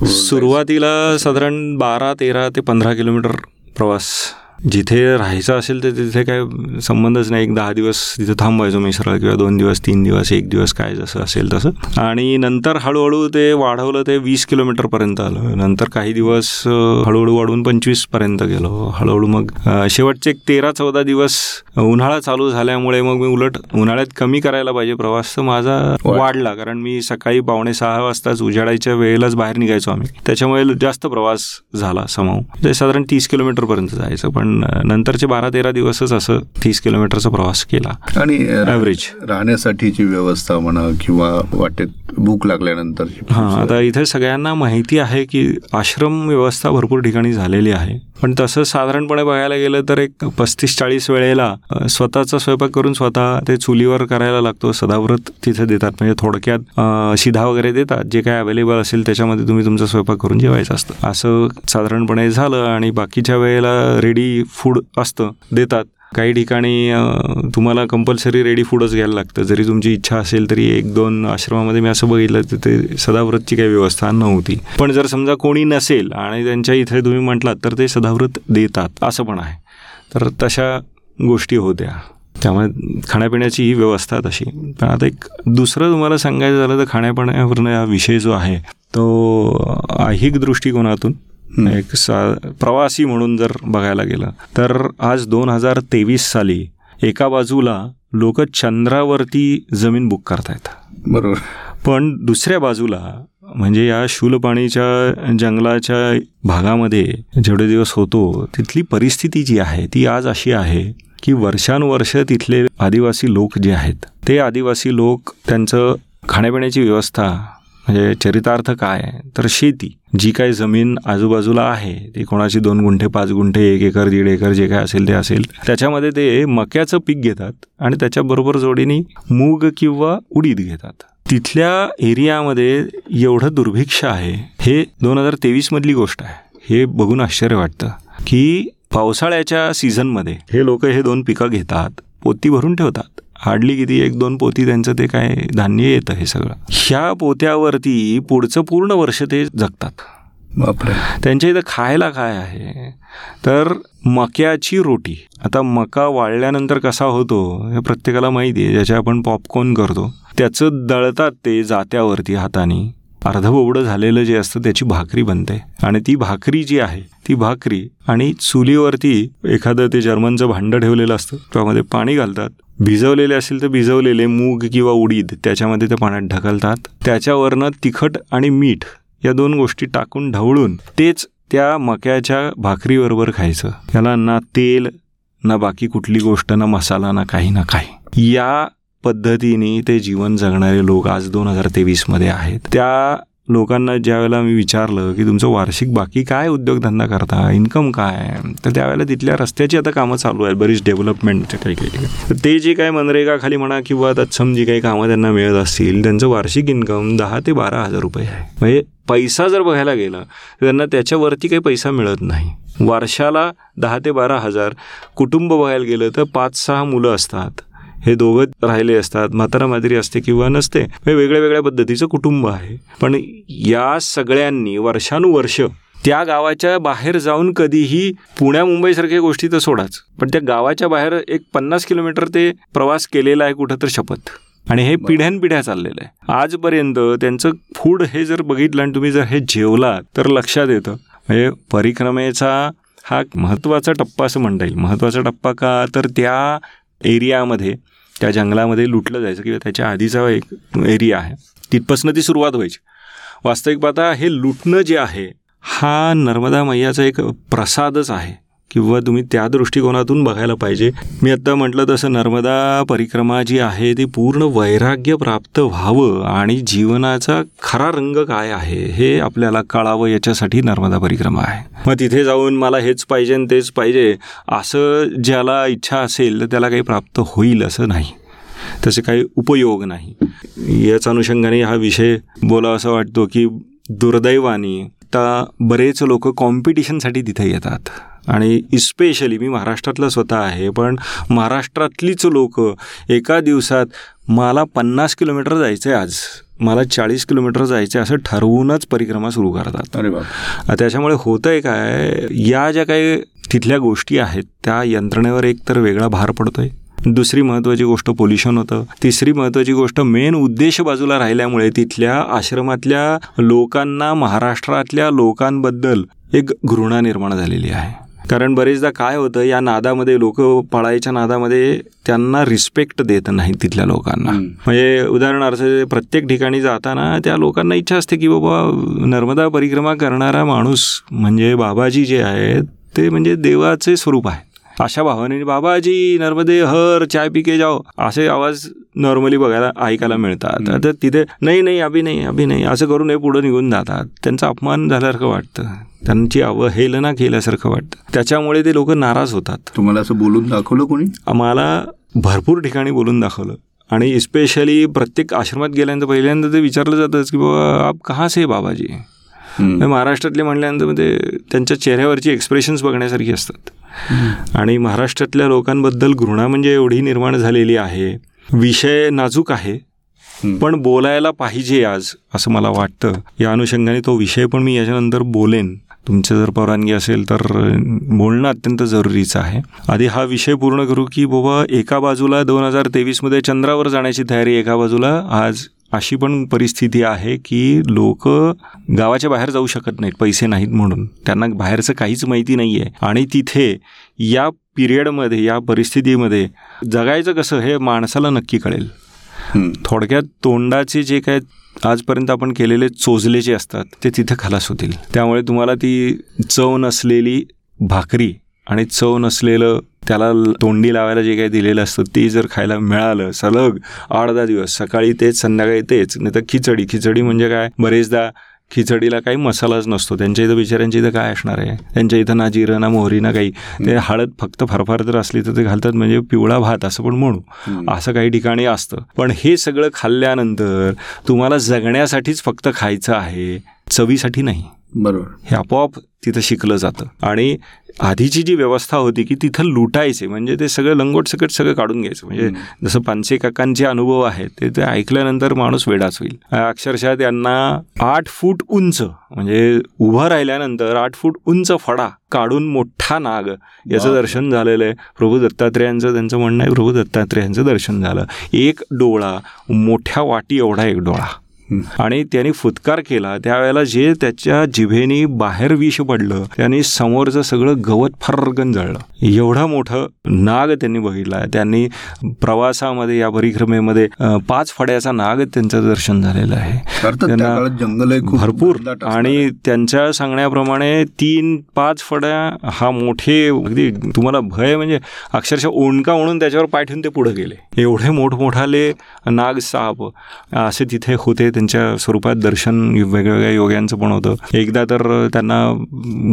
सुरुवातीला साधारण बारा तेरा ते पंधरा किलोमीटर प्रवास जिथे राहायचं असेल तर तिथे काय संबंधच नाही. एक दहा दिवस तिथे थांबायचो मी सरळ किंवा दोन दिवस तीन दिवस एक दिवस काय जसं असेल तसं. आणि नंतर हळूहळू ते वाढवलं ते वीस किलोमीटरपर्यंत आलं. नंतर काही दिवस हळूहळू वाढवून पंचवीसपर्यंत गेलो. हळूहळू मग शेवटचे एक तेरा चौदा दिवस उन्हाळा चालू झाल्यामुळे मग मी उलट उन्हाळ्यात कमी करायला पाहिजे प्रवास तर माझा वाढला. कारण मी सकाळी पावणे सहा वाजताच उजाडायच्या वेळेलाच बाहेर निघायचो आम्ही. त्याच्यामुळे जास्त प्रवास झाला समाव ते साधारण तीस किलोमीटरपर्यंत जायचं. पण नंतरचे बारा तेरा दिवसच असं तीस किलोमीटरचा प्रवास केला. आणि ॲव्हरेज राहण्यासाठीची व्यवस्था म्हणा किंवा वाटेत भूक लागल्यानंतर हां आता इथे सगळ्यांना माहिती आहे की आश्रम व्यवस्था भरपूर ठिकाणी झालेली आहे. पण तसं साधारणपणे बघायला गेलं तर एक पस्तीस चाळीस वेळेला स्वतःचा स्वयंपाक करून स्वतः ते चुलीवर करायला लागतो सदाव्रत तिथे देतात. म्हणजे थोडक्यात शिधा वगैरे देतात. जे काय अवेलेबल असेल त्याच्यामध्ये तुम्ही तुमचा स्वयंपाक करून जेवायचं असतं. असं साधारणपणे झालं आणि बाकीच्या वेळेला रेडी फूड असतं देतात. काही ठिकाणी तुम्हाला कंपल्सरी रेडी फूडच घ्यायला लागतं. जरी तुमची इच्छा असेल तरी एक दोन आश्रमामध्ये मी असं बघितलं तर ते सदाव्रतची काही व्यवस्था नव्हती. पण जर समजा कोणी नसेल आणि त्यांच्या इथे तुम्ही म्हटलात तर ते सदाव्रत देतात असं पण आहे. तर तशा गोष्टी होत्या. त्यामुळे खाण्यापिण्याची ही व्यवस्था तशी. पण आता एक दुसरं तुम्हाला सांगायचं झालं तर खाण्यापिण्यावरनं हा विषय जो आहे तो ऐहिक दृष्टिकोनातून एक सा प्रवासी म्हणून जर बघायला गेलं तर आज दोन हजार तेवीस साली एका बाजूला लोक चंद्रावरती जमीन बुक करतायत. बरोबर. पण दुसऱ्या बाजूला म्हणजे या शूलपाणीच्या जंगलाच्या भागामध्ये जेवढे दिवस होतो तिथली परिस्थिती जी आहे ती आज अशी आहे की वर्षानुवर्ष तिथले आदिवासी लोक जे आहेत ते आदिवासी लोक त्यांचं खाण्यापिण्याची व्यवस्था म्हणजे चरितार्थ काय तर शेती जी काही जमीन आजूबाजूला आहे ती कोणाची दोन गुंठे पाच गुंठे एक एकर दीड एकर जे काय असेल ते असेल त्याच्यामध्ये ते मक्याचं पीक घेतात आणि त्याच्याबरोबर जोडीने मूग किंवा उडीद घेतात. तिथल्या एरियामध्ये एवढं दुर्भिक्ष आहे हे दोन हजार तेवीस मधली गोष्ट आहे. हे बघून आश्चर्य वाटतं की पावसाळ्याच्या सीझनमध्ये हे लोक हे दोन पिकं घेतात पोती भरून ठेवतात. हार्डली किती एक दोन पोती त्यांचं ते काय धान्य येतं हे सगळं. ह्या पोत्यावरती पुढचं पूर्ण वर्ष ते जगतात. बापरे. त्यांच्या इथं खायला काय आहे? तर मक्याची रोटी. आता मका वाळल्यानंतर कसा होतो हे प्रत्येकाला माहिती आहे. ज्याच्या आपण पॉपकॉर्न करतो त्याचं दळतात ते जात्यावरती हाताने. अर्धबोबडं झालेलं जे असतं त्याची भाकरी बनते. आणि ती भाकरी जी आहे ती भाकरी आणि चुलीवरती एखादं ते जर्मनचं भांडं ठेवलेलं असतं त्यामध्ये पाणी घालतात. भिजवलेले असेल तर भिजवलेले मूग किंवा उडीद त्याच्यामध्ये ते पाण्यात ढकलतात. त्याच्यावरनं तिखट आणि मीठ या दोन गोष्टी टाकून ढवळून तेच त्या मक्याच्या भाकरीबरोबर खायचं. त्याला ना तेल ना बाकी कुठली गोष्ट ना मसाला ना काही ना काही. या पद्धतीने ते जीवन जगणारे लोक आज दोन हजार तेवीसमध्ये आहेत. त्या लोकांना ज्यावेळेला मी विचारलं की तुमचं वार्षिक बाकी काय उद्योगधंदा करता? इन्कम काय? तर त्यावेळेला तिथल्या रस्त्याची आता कामं चालू आहेत बरीच डेव्हलपमेंट काही काही तर ते जे काय मनरेगा खाली म्हणा किंवा तत्सम जी काही कामं त्यांना मिळत असतील त्यांचं वार्षिक इन्कम दहा ते बारा हजार रुपये आहे. म्हणजे पैसा जर बघायला गेला तर त्यांना त्याच्यावरती काही पैसा मिळत नाही. वर्षाला दहा ते बारा हजार कुटुंब बघायला गेलं तर पाच सहा मुलं असतात. हे दोघं राहिले असतात म्हातारा मादिरी असते किंवा नसते हे वेगळ्या वेगळ्या पद्धतीचं कुटुंब आहे. पण या सगळ्यांनी वर्षानुवर्ष त्या गावाच्या बाहेर जाऊन कधीही पुण्या मुंबईसारख्या गोष्टी तर सोडाच. पण त्या गावाच्या बाहेर एक पन्नास किलोमीटर ते प्रवास केलेला आहे कुठं तर शपथ. आणि हे पिढ्यानपिढ्या चाललेलं आहे. आजपर्यंत त्यांचं फूड हे जर बघितलं आणि तुम्ही जर हे जेवलात तर लक्षात येतं. म्हणजे परिक्रमेचा हा महत्त्वाचा टप्पा असं म्हणता येईल. महत्त्वाचा टप्पा का? तर त्या एरियामध्ये त्या जंगलामध्ये लुटलं जायचं किंवा त्याच्या आधीचा एक एरिया आहे. तिथपासून ती सुरुवात व्हायची. वास्तविक पाहता हे लुटणं जे आहे हा नर्मदा मैयाचा एक प्रसादच आहे. किंवा तुम्ही त्या दृष्टिकोनातून बघायला पाहिजे. मी आत्ता म्हटलं तसं नर्मदा परिक्रमा जी आहे ती पूर्ण वैराग्य प्राप्त व्हावं आणि जीवनाचा खरा रंग काय आहे हे आपल्याला कळावं याच्यासाठी नर्मदा परिक्रमा आहे. मग तिथे जाऊन मला हेच पाहिजे आणि तेच पाहिजे असं ज्याला इच्छा असेल तर त्याला काही प्राप्त होईल असं नाही. तसे काही उपयोग नाही. याच अनुषंगाने हा विषय बोला असं वाटतो की दुर्दैवाने आता बरेच लोक कॉम्पिटिशनसाठी तिथे येतात. आणि इस्पेशली मी महाराष्ट्रातला स्वतः आहे पण महाराष्ट्रातलीच लोक एका दिवसात मला पन्नास किलोमीटर जायचं आहे आज. मला चाळीस किलोमीटर जायचं आहे असं ठरवूनच परिक्रमा सुरू करतात. अरे त्याच्यामुळे होतं आहे काय या ज्या काही तिथल्या गोष्टी आहेत त्या यंत्रणेवर एक तर वेगळा भार पडतोय. दुसरी महत्त्वाची गोष्ट पोल्युशन होतं. तिसरी महत्त्वाची गोष्ट मेन उद्देश बाजूला राहिल्यामुळे तिथल्या आश्रमातल्या लोकांना महाराष्ट्रातल्या लोकांबद्दल एक घृणा निर्माण झालेली आहे. कारण बरेचदा काय होतं या नादामध्ये लोक पळायच्या नादामध्ये त्यांना रिस्पेक्ट देत नाहीत तिथल्या लोकांना. म्हणजे उदाहरणार्थ प्रत्येक ठिकाणी जाताना त्या लोकांना इच्छा असते की बाबा नर्मदा परिक्रमा करणारा माणूस म्हणजे बाबाजी जे आहेत ते म्हणजे देवाचे स्वरूप आहे अशा भावाने बाबाजी नर्मदे हर चाय पिके जाओ. असे आवाज नॉर्मली बघायला ऐकायला मिळतात. तर तिथे नाही नाही अभि नाही अभि नाही असं करून हे पुढं निघून जातात. त्यांचा अपमान झाल्यासारखं वाटतं. त्यांची अवहेलना केल्यासारखं वाटतं. त्याच्यामुळे ते लोक नाराज होतात. तुम्हाला असं बोलून दाखवलं कोणी? आम्हाला भरपूर ठिकाणी बोलून दाखवलं. आणि इस्पेशली प्रत्येक आश्रमात गेल्यानंतर पहिल्यांदा ते विचारलं जातंच की बाबा आप कहाँ से बाबाजी? महाराष्ट्रातले म्हणल्यानंतर म्हणजे त्यांच्या चेहऱ्यावरची एक्सप्रेशन्स बघण्यासारखी असतात. आणि महाराष्ट्रातल्या लोकांबद्दल घृणा म्हणजे एवढी निर्माण झालेली आहे. विषय नाजूक आहे पण बोलायला पाहिजे आज असं मला वाटतं. या अनुषंगाने तो विषय पण मी याच्यानंतर बोलेन. तुमचं जर परवानगी असेल तर बोलणं अत्यंत जरुरीचं आहे. आधी हा विषय पूर्ण करू की बाबा एका बाजूला दोन हजार तेवीसमध्ये चंद्रावर जाण्याची तयारी एका बाजूला आज अशी पण परिस्थिती आहे की लोक गावाच्या बाहेर जाऊ शकत नाहीत पैसे नाहीत म्हणून. त्यांना बाहेरचं काहीच माहिती नाही आहे आणि तिथे या पिरियडमध्ये या परिस्थितीमध्ये जगायचं कसं हे माणसाला नक्की कळेल. थोडक्यात तोंडाचे जे काय आजपर्यंत आपण केलेले चोजले जे असतात ते तिथे खलास होतील. त्यामुळे तुम्हाला ती चव नसलेली भाकरी आणि चव नसलेलं त्याला तोंडी लावायला जे काही दिलेलं असतं ते जर खायला मिळालं सलग आठ दहा दिवस सकाळी तेच संध्याकाळी तेच नाही तर खिचडी. खिचडी म्हणजे काय? बरेचदा खिचडीला काही मसालाच नसतो. त्यांच्या इथं बिचाऱ्यांच्या इथं काय असणार आहे? त्यांच्या इथं ना जिरं ना मोहरी ना काही. ते हळद फक्त फारफार जर असली तर ते घालतात म्हणजे पिवळा भात असं पण म्हणू. असं काही ठिकाणी असतं. पण हे सगळं खाल्ल्यानंतर तुम्हाला जगण्यासाठीच फक्त खायचं आहे चवीसाठी नाही. बरोबर. हे आपोआप तिथं शिकलं जातं. आणि आधीची जी व्यवस्था होती की तिथं लुटायचे म्हणजे ते सगळं लंगोट सकट सगळं काढून घ्यायचं. म्हणजे जसं पानसे काकांचे अनुभव आहेत ते ते ऐकल्यानंतर माणूस वेडाच होईल. अक्षरशः त्यांना आठ फूट उंच म्हणजे उभं राहिल्यानंतर आठ फूट उंच फडा काढून मोठा नाग याचं दर्शन झालेलं आहे. प्रभू दत्तात्रेयांचं त्यांचं म्हणणं आहे प्रभू दत्तात्रेयांचं दर्शन झालं. एक डोळा मोठ्या वाटी एवढा एक डोळा. आणि त्यांनी फुतकार केला. त्यावेळेला जे त्याच्या जिभेनी बाहेर विष पडलं त्यांनी समोरचं सगळं गवत फर्रगन जळलं. एवढा मोठं नाग त्यांनी बघितला. त्यांनी प्रवासामध्ये या परिक्रमेमध्ये पाच फड्याचा नाग त्यांचं दर्शन झालेलं आहे. त्यांना जंगल भरपूर आणि त्यांच्या सांगण्याप्रमाणे तीन पाच फड्या हा मोठे अगदी तुम्हाला भय म्हणजे अक्षरशः ओणका म्हणून त्याच्यावर पाय ठेवून ते पुढे गेले. एवढे मोठमोठाले नाग साप असे तिथे होते. त्यांच्या स्वरूपात दर्शन वेगवेगळ्या योग्यांचं पण होतं. एकदा तर त्यांना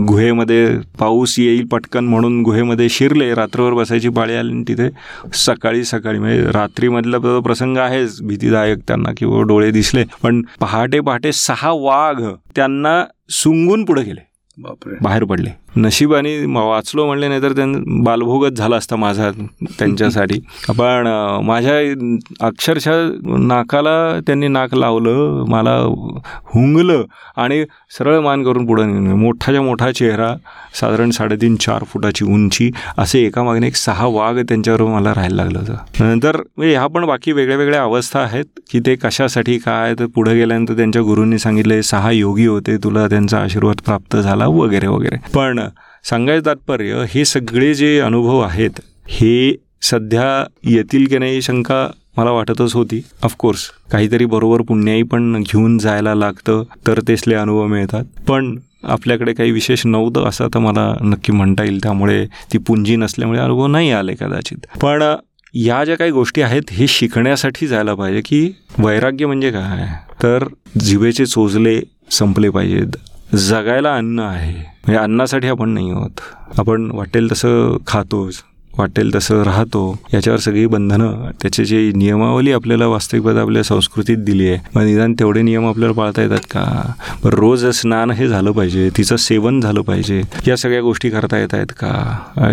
गुहेमध्ये पाऊस येईल पटकन म्हणून गुहेमध्ये शिरले रात्रभर बसायची पाळी आली आणि तिथे सकाळी सकाळी म्हणजे रात्रीमधला प्रसंग आहेच भीतीदायक त्यांना किंवा डोळे दिसले. पण पहाटे पहाटे सहा वाघ त्यांना सुंगून पुढे गेले. बापरे. बाहेर पडले. नशिबाने वाचलो म्हणले नाही तर त्यां बालभोगच झाला असता माझा त्यांच्यासाठी. पण माझ्या अक्षरशः नाकाला त्यांनी नाक लावलं मला हुंगलं आणि सरळ मान करून पुढं नेलं. मोठाच्या मोठा चेहरा साधारण साडेतीन चार फुटाची उंची असे एकामागणे एक सहा वाघ त्यांच्यावर मला राहायला लागलं होतं. नंतर म्हणजे ह्या पण बाकी वेगळ्या वेगळ्या अवस्था आहेत की ते कशासाठी काय तर पुढे गेल्यानंतर त्यांच्या गुरूंनी सांगितले सहा योगी होते तुला त्यांचा आशीर्वाद प्राप्त झाला वगैरे वगैरे. पण सांगायचं तात्पर्य हे सगळे जे अनुभव आहेत हे सध्या येतील की नाही शंका मला वाटतच होती. ऑफकोर्स काहीतरी बरोबर पुण्याई पण घेऊन जायला लागतं तर तेसले अनुभव मिळतात. पण आपल्याकडे काही विशेष नव्हतं असं तर मला नक्की म्हणता येईल. त्यामुळे ती पुंजी नसल्यामुळे अनुभव नाही आले कदाचित. पण या ज्या काही गोष्टी आहेत हे शिकण्यासाठी जायला पाहिजे की वैराग्य म्हणजे काय? तर जिभेचे चोचले संपले पाहिजेत. जगायला अन्न आहे. म्हणजे अन्नासाठी आपण नाही आहोत. आपण वाटेल तसं खातोच. वाटेल तसं राहतो. याच्यावर सगळी बंधनं त्याचे जे नियमावली आपल्याला वास्तविकता आपल्या संस्कृतीत दिली आहे मग निदान तेवढे नियम आपल्याला पाळता येतात का? बरं रोज स्नान हे झालं पाहिजे तिचं सेवन झालं पाहिजे या सगळ्या गोष्टी करता येत आहेत का?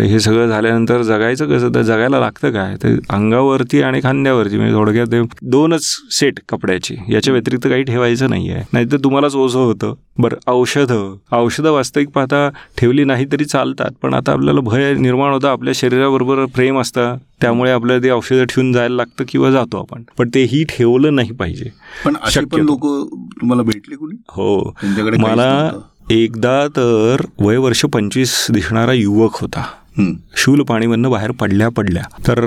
हे सगळं झाल्यानंतर जगायचं कसं? तर जगायला लागतं काय? तर अंगावरती आणि खांद्यावरती म्हणजे थोडक्यात दोनच सेट कपड्याची याच्या व्यतिरिक्त काही ठेवायचं नाही आहे नाहीतर तुम्हालाच ओझं होतं. बरं औषधं. औषधं वास्तविक पाहता ठेवली नाही तरी चालतात पण आता आपल्याला भय निर्माण होतं आपल्या शरीराबरोबर प्रेम असतं त्यामुळे आपल्याला ते औषधं ठेवून जायला लागतं किंवा जातो आपण. पण तेही ठेवलं नाही पाहिजे. पण पण. लोक तुम्हाला भेटले कुणी? हो. मला. एकदा तर वय वर्ष पंचवीस दिसणारा युवक होता. शूल पाणीमधनं बाहेर पडल्या पडल्या. तर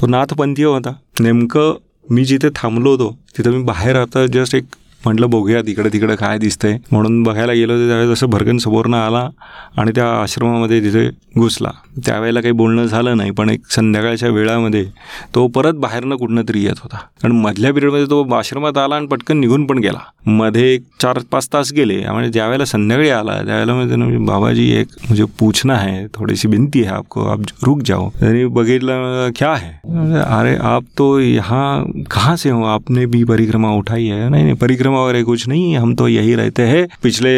तो नाथपंथीय होता. नेमकं मी जिथे थांबलो होतो तिथं मी बाहेर आता जस्ट एक म्हटलं बघूया तिकडे तिकडे काय दिसतंय. म्हणून बघायला गेलो होतो त्यावेळेस असं भरकन समोरनं आला आणि त्या आश्रमामध्ये तिथे घुसला. त्यावेळेला काही बोलणं झालं नाही पण एक संध्याकाळच्या वेळामध्ये तो परत बाहेरनं कुठनं तरी येत होता. कारण मधल्या पिरियडमध्ये तो आश्रमात आला आणि पटकन निघून पण गेला. मध्ये एक चार पाच तास गेले म्हणजे ज्यावेळेला संध्याकाळी आला त्यावेळेला म्हणजे त्यानं बाबाजी एक म्हणजे पूछना है थोड़ी सी विनती है आपको आप रुक जाओ. त्यांनी बघितलं क्या है? अरे आप तो यहाँ कहाँ से हो? आपने भी परिक्रमा उठाई है? नाही नाही परिक्रमा वगैरह कुछ नहीं हम तो यही रहते हैं। पिछले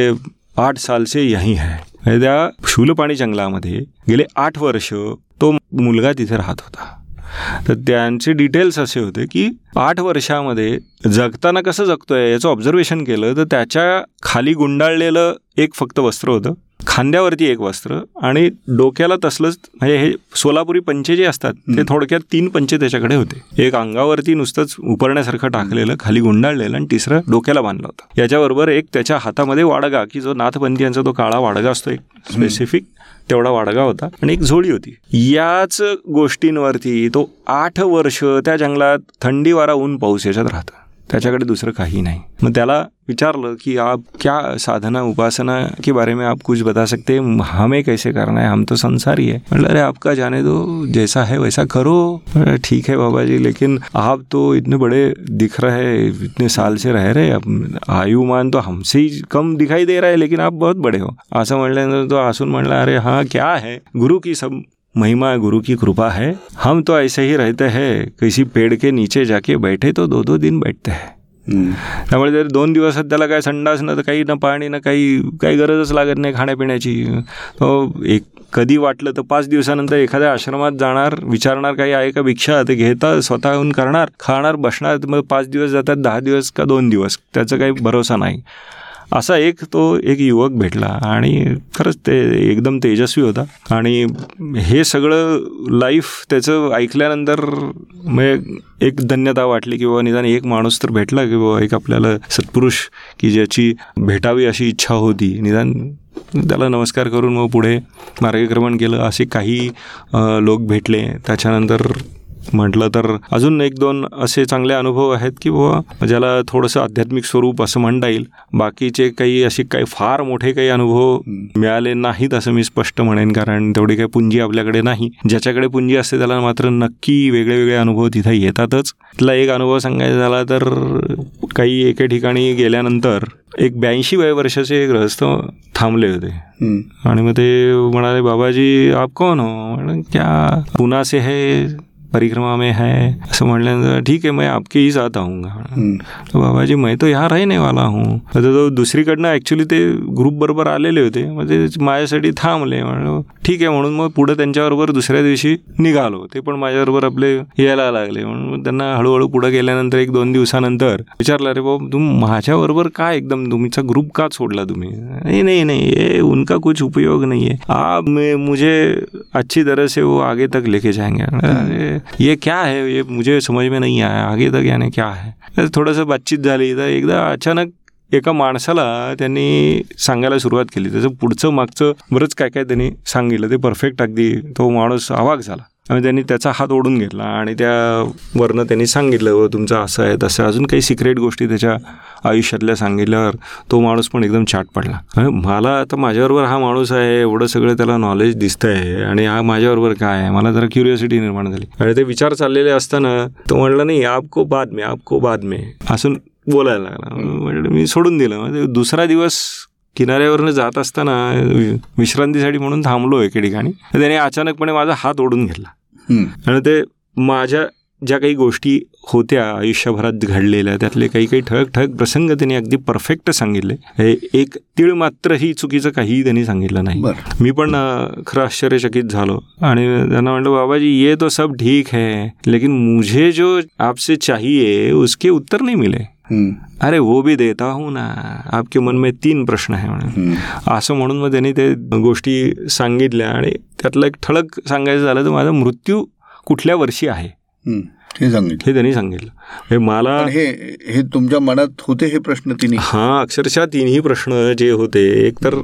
आठ साल से यही है। त्या शूलपाणी जंगलामध्ये गेले आठ वर्ष तो मुलगा तिथे राहत होता। तर त्यांचे डिटेल्स असे होते की आठ वर्षामध्ये जगताना कसं जगतोय याचं ऑब्झर्वेशन केलं तर त्याच्याखाली गुंडाळलेलं एक फक्त वस्त्र होतं. खांद्यावरती एक वस्त्र आणि डोक्याला तसलंच म्हणजे हे सोलापुरी पंचे जे असतात ते थोडक्यात तीन पंचे त्याच्याकडे होते. एक अंगावरती नुसतंच उपरण्यासारखं टाकलेलं खाली गुंडाळलेलं आणि तिसरं डोक्याला बांधलं होतं. याच्याबरोबर एक त्याच्या हातामध्ये वाडगा की जो नाथपंथीयांचा तो काळा वाडगा असतो एक स्पेसिफिक तेवढा वाडगा होता आणि एक झोळी होती. याच गोष्टींवरती तो आठ वर्ष त्या जंगलात थंडी वारा ऊन पाऊस याच्यात राहतं. त्याच्याकडे दुसरं काही नाही. मग त्याला विचारलं कि आप क्या साधना, उपासना के बारे में आप कुछ बता सकते हैं? हमें कैसे करना है? हम तो संसारी है। मतलब अरे, आपका जाने दो। जैसा है वैसा करो। ठीक है बाबा जी, लेकिन आप तो इतने बड़े दिख रहे हैं, इतने साल से रह रहे अब आयुमान तो हमसे ही कम दिखाई दे रहा है, लेकिन आप बहुत बड़े हो। असं म्हणल्यानंतर तो आसून म्हणला अरे हाँ क्या है? गुरु की सब महिमा गुरु की कृपा है। हम तो ऐसे ही रहते हैं किसी पेड़ के नीचे जाके बैठे तो दो दो दिन बैठते हैं. त्यामुळे जर दोन दिवसात त्याला काय संडास ना तर काही ना पाणी ना काही काही गरजच लागत नाही खाण्यापिण्याची। तो एक कधी वाटलं तर पाच दिवसानंतर एखाद्या आश्रमात जाणार विचारणार काही आहे का भिक्षा ते घेता स्वतःहून करणार खाणार बसणार मग पाच दिवस जातात दहा दिवस का दोन दिवस त्याचा काही भरोसा नाही. असा एक तो एक युवक भेटला आणि खरंच ते एकदम तेजस्वी होता. आणि हे सगळं लाईफ त्याचं ऐकल्यानंतर म्हणजे एक धन्यता वाटली की बाबा निदान एक माणूस तर भेटला की बाबा एक आपल्याला सत्पुरुष की ज्याची भेटावी अशी इच्छा होती. निदान त्याला नमस्कार करून मग पुढे मार्गक्रमण केलं. असे काही लोक भेटले. त्याच्यानंतर म्हटलं तर अजून एक दोन असे चांगले अनुभव आहेत की बाबा ज्याला थोडंसं आध्यात्मिक स्वरूप असं म्हणता येईल. बाकीचे काही असे काही फार मोठे काही अनुभव मिळाले नाहीत असं मी स्पष्ट म्हणेन कारण तेवढी काही पुंजी आपल्याकडे नाही. ज्याच्याकडे पुंजी असते त्याला मात्र नक्की वेगळे वेगळे अनुभव तिथे येतातच. त्याला एक अनुभव सांगायचा झाला तर काही एके ठिकाणी गेल्यानंतर एक ब्याऐंशी वय वर्षाचे ग्रहस्थ थांबले होते. आणि मग ते म्हणाले बाबाजी आप कौन हो? क्या पुना से है परिक्रमा में है। असं म्हणल्यानंतर ठीक आहे मैं आपके ही साथ आऊंगा. तर बाबाजी मैं तो यहाँ रहने वाला हूँ। तर तो दुसरीकडनं ॲक्च्युली ते ग्रुप बरोबर आलेले होते। मग ते माझ्यासाठी थांबले म्हणलं ठीक आहे म्हणून मग पुढे त्यांच्याबरोबर दुसऱ्या दिवशी निघालो ते पण माझ्याबरोबर आपले यायला लागले. म्हणून त्यांना हळूहळू पुढे गेल्यानंतर एक दोन दिवसानंतर विचारलं अरे बाबा तुम माझ्याबरोबर काय एकदम तुमचा ग्रुप का सोडला तुम्ही? नहीं नहीं नहीं ये उनका कुछ उपयोग नहीं है आप मुझे अच्छी तरह से वो आगे तक लेके जाएंगे. अरे ये क्या है? ये मुझे समझ में नहीं आया। आगे तक याने क्या है? थोडंसं बातचीत झाली तर एकदा अचानक एका माणसाला त्यांनी सांगायला सुरुवात केली. त्याचं पुढचं मागचं बरंच काय काय त्यांनी सांगितलं. ते परफेक्ट अगदी तो माणूस आवाक झाला. आणि त्यांनी त्याचा हात ओढून घेतला आणि त्या वरनं त्यांनी सांगितलं हो, व तुमचं असं आहे तसं अजून काही सिक्रेट गोष्टी त्याच्या आयुष्यातल्या सांगितल्यावर तो माणूस पण एकदम छाट पडला. मला आता माझ्याबरोबर हा माणूस आहे एवढं सगळं त्याला नॉलेज दिसतं आहे आणि हा माझ्याबरोबर काय आहे? मला जरा क्युरिओसिटी निर्माण झाली. आणि ते विचार चाललेले असताना तो म्हणला नाही आपको बाद में आपको बाद में. असून बोलायला लागला. म्हणलं मी सोडून दिलं. दुसरा दिवस किनाऱ्यावरनं जात असताना विश्रांतीसाठी म्हणून थांबलो एके ठिकाणी. त्याने अचानकपणे माझा हात ओढून घेतला. आणि ते माझ्या ज्या काही गोष्टी होत्या आयुष्यभरात घडलेल्या त्यातले काही काही ठळक ठळक प्रसंग त्यांनी अगदी परफेक्ट सांगितले. हे एक तीळ मात्रही चुकीचं काहीही त्यांनी सांगितलं नाही. मी पण खरं आश्चर्यचकित झालो. आणि त्यांना म्हटलं बाबाजी ये तो सब ठीक है लेकिन मुझे जो आपसे चाहिए उसके उत्तर नहीं मिले. अरे वो भी देता हूँ ना। आपके मन में तीन प्रश्न है म्हणे हम्म. असं म्हणून मग त्यांनी ते गोष्टी सांगितल्या आणि त्यातलं एक ठळक सांगायचं झालं तर माझा मृत्यू कुठल्या वर्षी आहे? हे त्यांनी सांगितलं. हे मला हे हे तुमच्या मनात होते हे प्रश्न तिने हा अक्षरशः तिन्ही प्रश्न जे होते एक तर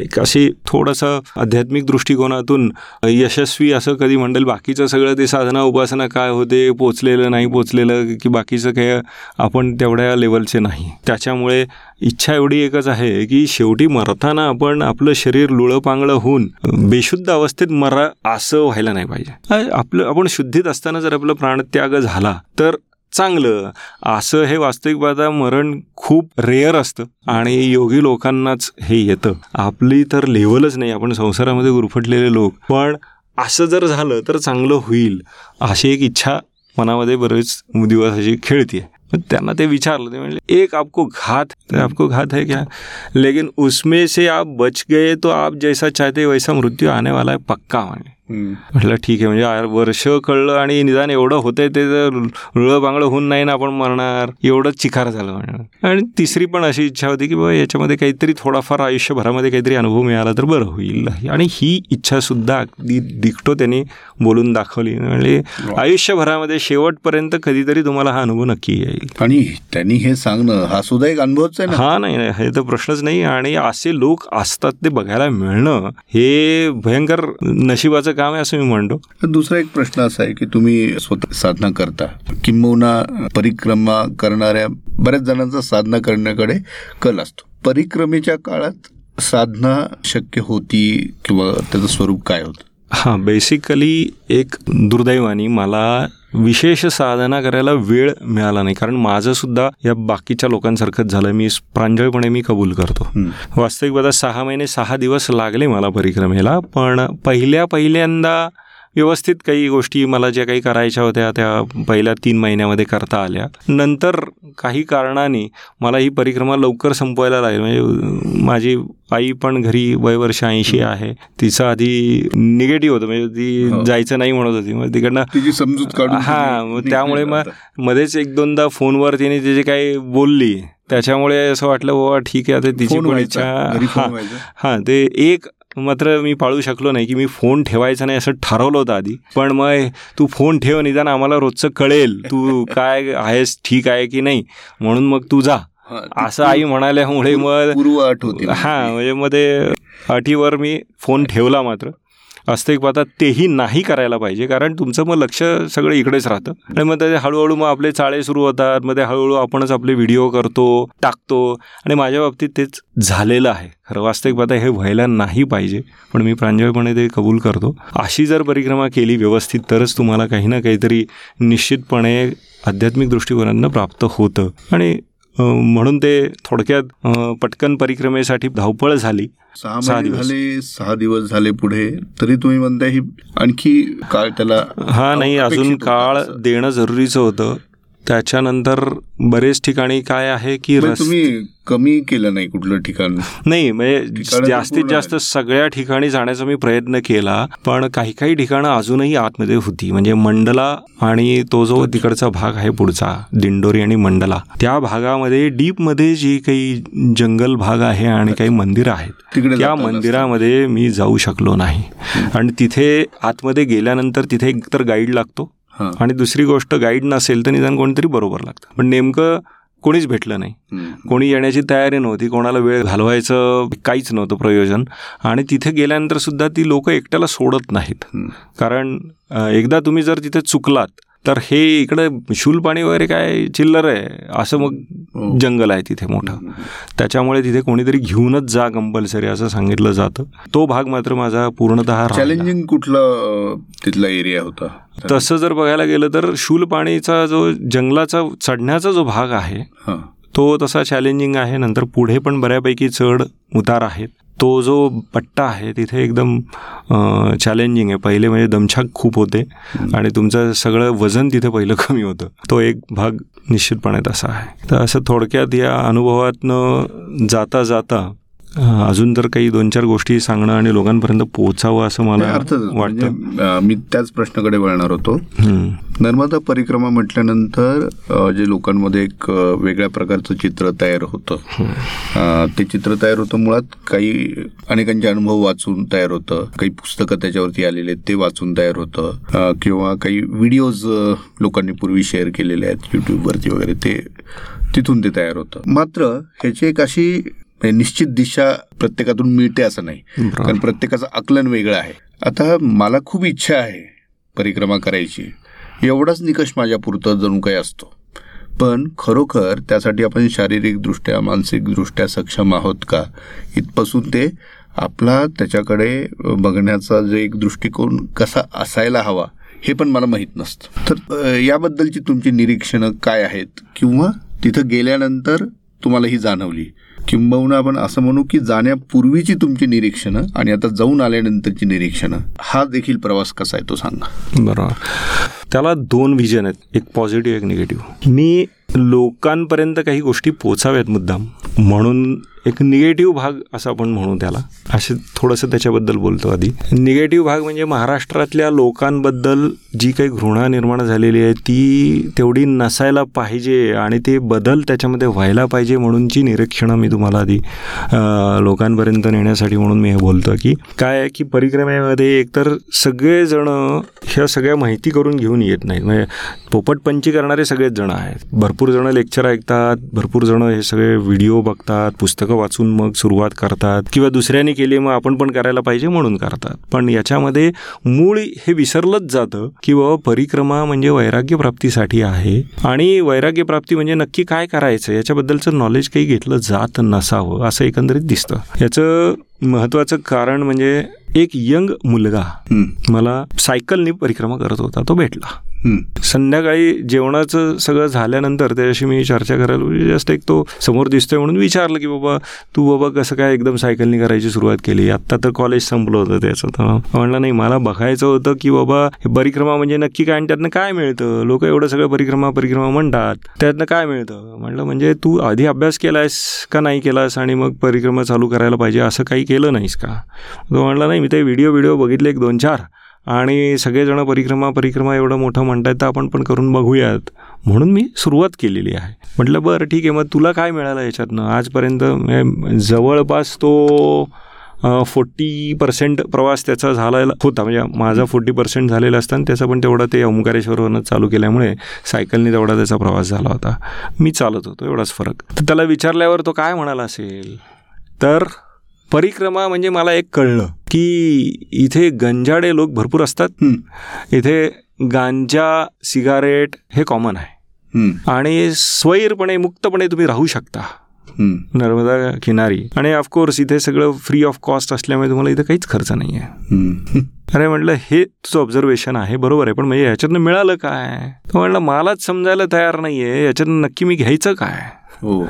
एक अशी थोडंसं आध्यात्मिक दृष्टिकोनातून यशस्वी असं कधी म्हणेल बाकीचं सगळं ते साधना उपासना काय होते पोचलेलं नाही पोचलेलं की बाकीचं काय आपण तेवढ्या लेवलचे नाही. त्याच्यामुळे इच्छा एवढी एकच आहे की शेवटी मरताना आपण आपलं शरीर लुळं पांगळं होऊन बेशुद्ध अवस्थेत मरा असं व्हायला नाही पाहिजे. आपलं आपण शुद्धीत असताना जर आपलं प्राणत्याग झाला तर चांगलं. असं हे वास्तविकवादा मरण खूप रेअर असतं आणि योगी लोकांनाच हे येतं. आपली तर लेवलच नाही आपण संसारामध्ये गुरफटलेले लोक. पण असं जर झालं तर चांगलं होईल अशी एक इच्छा मनामध्ये बरेच दिवस अशी खेळते मग त्यांना ते विचारलं ते म्हणले एक आपको घात तर आपको घात है क्या? लेकिन उसमें से आप बच गए तो आप जैसा चाहते वैसा मृत्यू आने वाला है पक्का. म्हणले. म्हटलं ठीक आहे म्हणजे यार वर्ष कळलं आणि निदान एवढं होतंय ते जर रुळं बांगडं होऊन नाही ना आपण मरणार. एवढंच चिकार झालं म्हणलं आणि तिसरी पण अशी इच्छा होती की बाबा याच्यामध्ये काहीतरी थोडाफार आयुष्यभरामध्ये काहीतरी अनुभव मिळाला तर बरं होईल. आणि ही इच्छा सुद्धा अगदी दिखतो त्यांनी बोलून दाखवली. म्हणजे आयुष्यभरामध्ये शेवटपर्यंत कधीतरी तुम्हाला हा अनुभव नक्की येईल. आणि त्यांनी हे सांगणं हा सुद्धा एक अनुभवच आहे हा नाही नाही हे तर प्रश्नच नाही. आणि असे लोक असतात ते बघायला मिळणं हे भयंकर नशिबाचं काम आहे असं मी म्हणतो. दुसरा एक प्रश्न असा आहे की तुम्ही स्वतः साधना करता. किंबहुना परिक्रमा करणाऱ्या बऱ्याच जणांचा साधना करण्याकडे कल असतो. परिक्रमेच्या काळात साधना शक्य होती किंवा त्याचं स्वरूप काय होतं? हां बेसिकली एक दुर्दैवानी मला विशेष साधना करायला वेळ मिळाला नाही. कारण माझं सुद्धा या बाकीच्या लोकांसारखंच झालं. मी प्रांजळपणे मी कबूल करतो. वास्तविक बघा सहा महिने सहा दिवस लागले मला परिक्रमेला. पण पहिल्या पहिल्यांदा व्यवस्थित काही गोष्टी मला ज्या काही करायच्या होत्या त्या पहिल्या तीन महिन्यामध्ये करता आल्या. नंतर काही कारणाने मला ही परिक्रमा लवकर संपवायला लागली. म्हणजे माझी आई पण घरी वयवर्ष ऐंशी आहे. तिचं आधी निगेटिव्ह होतं. म्हणजे ती हो. जायचं नाही म्हणत होती. मग तिकडनं समजूत हा मग त्यामुळे मग मध्येच एक दोनदा फोनवर तिने जे जे काही बोलली त्याच्यामुळे असं वाटलं बाबा ठीक आहे आता तिची पण इच्छा हा. हां ते एक मात्र मी पाळू शकलो नाही की मी फोन ठेवायचा नाही असं ठरवलं होतं आधी. पण मग तू फोन ठेव निदान आम्हाला रोजचं कळेल तू काय आहेस ठीक आहे की नाही? म्हणून मग तू जा. असं आई म्हणाल्यामुळे मग हां म्हणजे मग ते अटीवर मी फोन ठेवला मात्र. वास्तविक तेही नाही करायला पाहिजे. कारण तुमचं मग लक्ष सगळं इकडेच राहतं. आणि मग ते हळूहळू मग आपले चाळे सुरू होतात. मग ते हळूहळू आपणच आपले व्हिडिओ करतो टाकतो. आणि माझ्या बाबतीत तेच झालेलं आहे. खरं वास्तविक हे व्हायला नाही पाहिजे. पण मी प्रांजळपणे ते कबूल करतो. अशी जर परिक्रमा केली व्यवस्थित तरच तुम्हाला काही ना काहीतरी निश्चितपणे आध्यात्मिक दृष्टिकोनानं प्राप्त होतं. आणि म्हणून ते थोडक्यात पटकन परिक्रमेसाठी धावपळ झाली सहा. झाले सहा दिवस झाले पुढे तरी तुम्ही म्हणताय ही आणखी काळ त्याला हा नाही अजून काळ. देणं जरुरीचं होतं त्याच्यानंतर बरेच ठिकाणी काय आहे की म्हणजे तुम्ही कमी केलं नाही कुठलं ठिकाण? नाही म्हणजे जास्तीत जास्त सगळ्या ठिकाणी जाण्याचा मी प्रयत्न केला पण काही काही ठिकाणं अजूनही आतमध्ये होती. म्हणजे मंडला आणि तो जो तिकडचा भाग आहे पुढचा दिंडोरी आणि मंडला त्या भागामध्ये डीपमध्ये जी काही जंगल भाग आहे आणि काही मंदिरं आहेत त्या. मंदिरामध्ये मी जाऊ शकलो नाही. आणि तिथे आतमध्ये गेल्यानंतर तिथे एकतर गाईड लागतो. आणि दुसरी गोष्ट गाईड नसेल तर निदान कोणतरी बरोबर लागतं. पण नेमकं कोणीच भेटलं नाही. कोणी येण्याची तयारी नव्हती कोणाला वेळ घालवायचं काहीच नव्हतं प्रयोजन. आणि तिथे गेल्यानंतर सुद्धा ती लोक एकट्याला सोडत नाहीत. कारण एकदा तुम्ही जर तिथे चुकलात तर हे इकडे शूल पाणी वगैरे काय चिल्लर आहे. असं हो. मग जंगल आहे तिथे मोठं. त्याच्यामुळे तिथे कोणीतरी घेऊनच जा कंपल्सरी असं सांगितलं जातं. तो भाग मात्र माझा पूर्णतः. चॅलेंजिंग कुठला तिथला एरिया होता? तसं जर बघायला गेलं तर शूल पाणीचा जो जंगलाचा चढण्याचा जो भाग आहे हा. तो तसा चॅलेंजिंग आहे. नंतर पुढे पण बऱ्यापैकी चढ उतार आहेत. तो जो पट्टा आहे तिथे एकदम चॅलेंजिंग आहे. पहिले म्हणजे दमछाक खूप होते आणि तुमचं सगळं वजन तिथे पहिलं *laughs* कमी होतं. तो एक भाग निश्चितपणे तसा आहे. तर असं थोडक्यात या अनुभवातनं जाता जाता अजून तर काही दोन चार गोष्टी सांगणं आणि लोकांपर्यंत पोहोचावं असं मला वाटतं म्हणजे, अं, मी त्याच प्रश्नाकडे वळणार होतो. नर्मदा परिक्रमा म्हटल्यानंतर जे लोकांमध्ये एक वेगळ्या प्रकारचं चित्र तयार होतं. ते चित्र तयार होतं मुळात काही अनेकांचे अनुभव वाचून तयार होतं. काही पुस्तकं त्याच्यावरती आलेले आहेत ते वाचून तयार होतं. किंवा काही व्हिडिओज लोकांनी पूर्वी शेअर केलेले आहेत युट्यूबवरती वगैरे ते तिथून ते तयार होतं. मात्र ह्याची एक अशी निश्चित दिशा प्रत्येकातून मिळते असं नाही. कारण प्रत्येकाचं आकलन वेगळं आहे. आता मला खूप इच्छा आहे परिक्रमा करायची. एवढाच निकष माझ्या पुरतं जणू काही असतो. पण खरोखर त्यासाठी आपण शारीरिकदृष्ट्या मानसिकदृष्ट्या सक्षम आहोत का? इथपासून ते आपला त्याच्याकडे बघण्याचा जो एक दृष्टिकोन कसा असायला हवा हे पण मला माहीत नसतं. तर याबद्दलची तुमची निरीक्षणं काय आहेत? किंवा तिथं गेल्यानंतर तुम्हाला ही जाणवली. किंबहुना आपण असं म्हणू की जाण्यापूर्वीची तुमची निरीक्षणं आणि आता जाऊन आल्यानंतरची निरीक्षणं हा देखील प्रवास कसा आहे तो सांगा. बरोबर. त्याला दोन विजन आहेत एक पॉझिटिव्ह एक निगेटिव्ह मी लोकांपर्यंत काही गोष्टी पोचाव्यात मुद्दाम. म्हणून एक निगेटिव्ह भाग असं आपण म्हणू त्याला. असे थोडंसं त्याच्याबद्दल बोलतो आधी. निगेटिव्ह भाग म्हणजे महाराष्ट्रातल्या लोकांबद्दल जी काही घृणा निर्माण झालेली आहे ती तेवढी नसायला पाहिजे आणि ते बदल त्याच्यामध्ये व्हायला पाहिजे म्हणूनची निरीक्षणं मी तुम्हाला आधी लोकांपर्यंत नेण्यासाठी म्हणून मी हे बोलतो की काय आहे की परिक्रमेमध्ये एकतर सगळेजण ह्या सगळ्या माहिती करून घेऊन येत नाहीत. म्हणजे पोपटपंची करणारे सगळेच जण आहेत. भरपूर जण लेक्चर ऐकतात भरपूर जण हे सगळे व्हिडिओ बघतात पुस्तकं वाचून मग सुरुवात करतात किंवा दुसऱ्याने केली मग आपण पण करायला पाहिजे म्हणून करतात. पण याच्यामध्ये मूळ हे विसरलंच जातं की बाबा परिक्रमा म्हणजे वैराग्य प्राप्तीसाठी आहे. आणि वैराग्य प्राप्ती म्हणजे नक्की काय करायचं? याच्याबद्दलचं नॉलेज काही घेतलं जात नसावं असं एकंदरीत दिसतं. याचं महत्त्वाचं कारण म्हणजे एक यंग मुलगा मला सायकलनी परिक्रमा करत होता तो भेटला. संध्याकाळी जेवणाचं सगळं झाल्यानंतर त्याच्याशी मी चर्चा करायला म्हणजे जस्ट एक तो समोर दिसतोय म्हणून विचारलं की बाबा तू बाबा कसं काय एकदम सायकलनी करायची सुरुवात केली? आत्ता तर कॉलेज संपलं होतं त्याचं. तर म्हणलं नाही मला बघायचं होतं की बाबा हे परिक्रमा म्हणजे नक्की काय आणि त्यातनं काय मिळतं? लोक एवढं सगळं परिक्रमा परिक्रमा म्हणतात. त्यातनं काय मिळतं? म्हणलं म्हणजे तू आधी अभ्यास केलायस का नाही केलास आणि मग परिक्रमा चालू करायला पाहिजे? असं काही केलं नाहीस का? तो म्हणला नाही मी ते व्हिडिओ व्हिडिओ बघितले एक दोन चार. आणि सगळेजण परिक्रमा परिक्रमा एवढं मोठं म्हणतायत तर आपण पण करून बघूयात. म्हणून मी सुरुवात केलेली आहे. म्हटलं बरं ठीक आहे मग तुला काय मिळालं याच्यातनं? आजपर्यंत म्हणजे जवळपास तो फोर्टी पर्सेंट प्रवास त्याचा झालेला होता. म्हणजे माझा फोर्टी पर्सेंट झालेला असताना त्याचा पण तेवढा ते ओंकारेश्वरवरनं चालू केल्यामुळे सायकलने तेवढा त्याचा प्रवास झाला होता. मी चालत होतो एवढाच फरक. तर त्याला विचारल्यावर तो काय म्हणाला असेल? तर परिक्रमा म्हणजे मला एक कळलं की इथे गंजाडे लोक भरपूर असतात. इथे गांजा सिगारेट हे कॉमन आहे. आणि स्वैरपणे मुक्तपणे तुम्ही राहू शकता. नर्मदा किनारी. आणि ऑफकोर्स इथे सगळं फ्री ऑफ कॉस्ट असल्यामुळे तुम्हाला इथे काहीच खर्च नाही आहे. अरे म्हटलं हे तुझं ऑब्झर्वेशन आहे बरोबर आहे पण म्हणजे ह्याच्यातनं मिळालं काय? तो म्हटलं मलाच समजायला तयार नाही आहे याच्यातनं नक्की मी घ्यायचं काय? हो.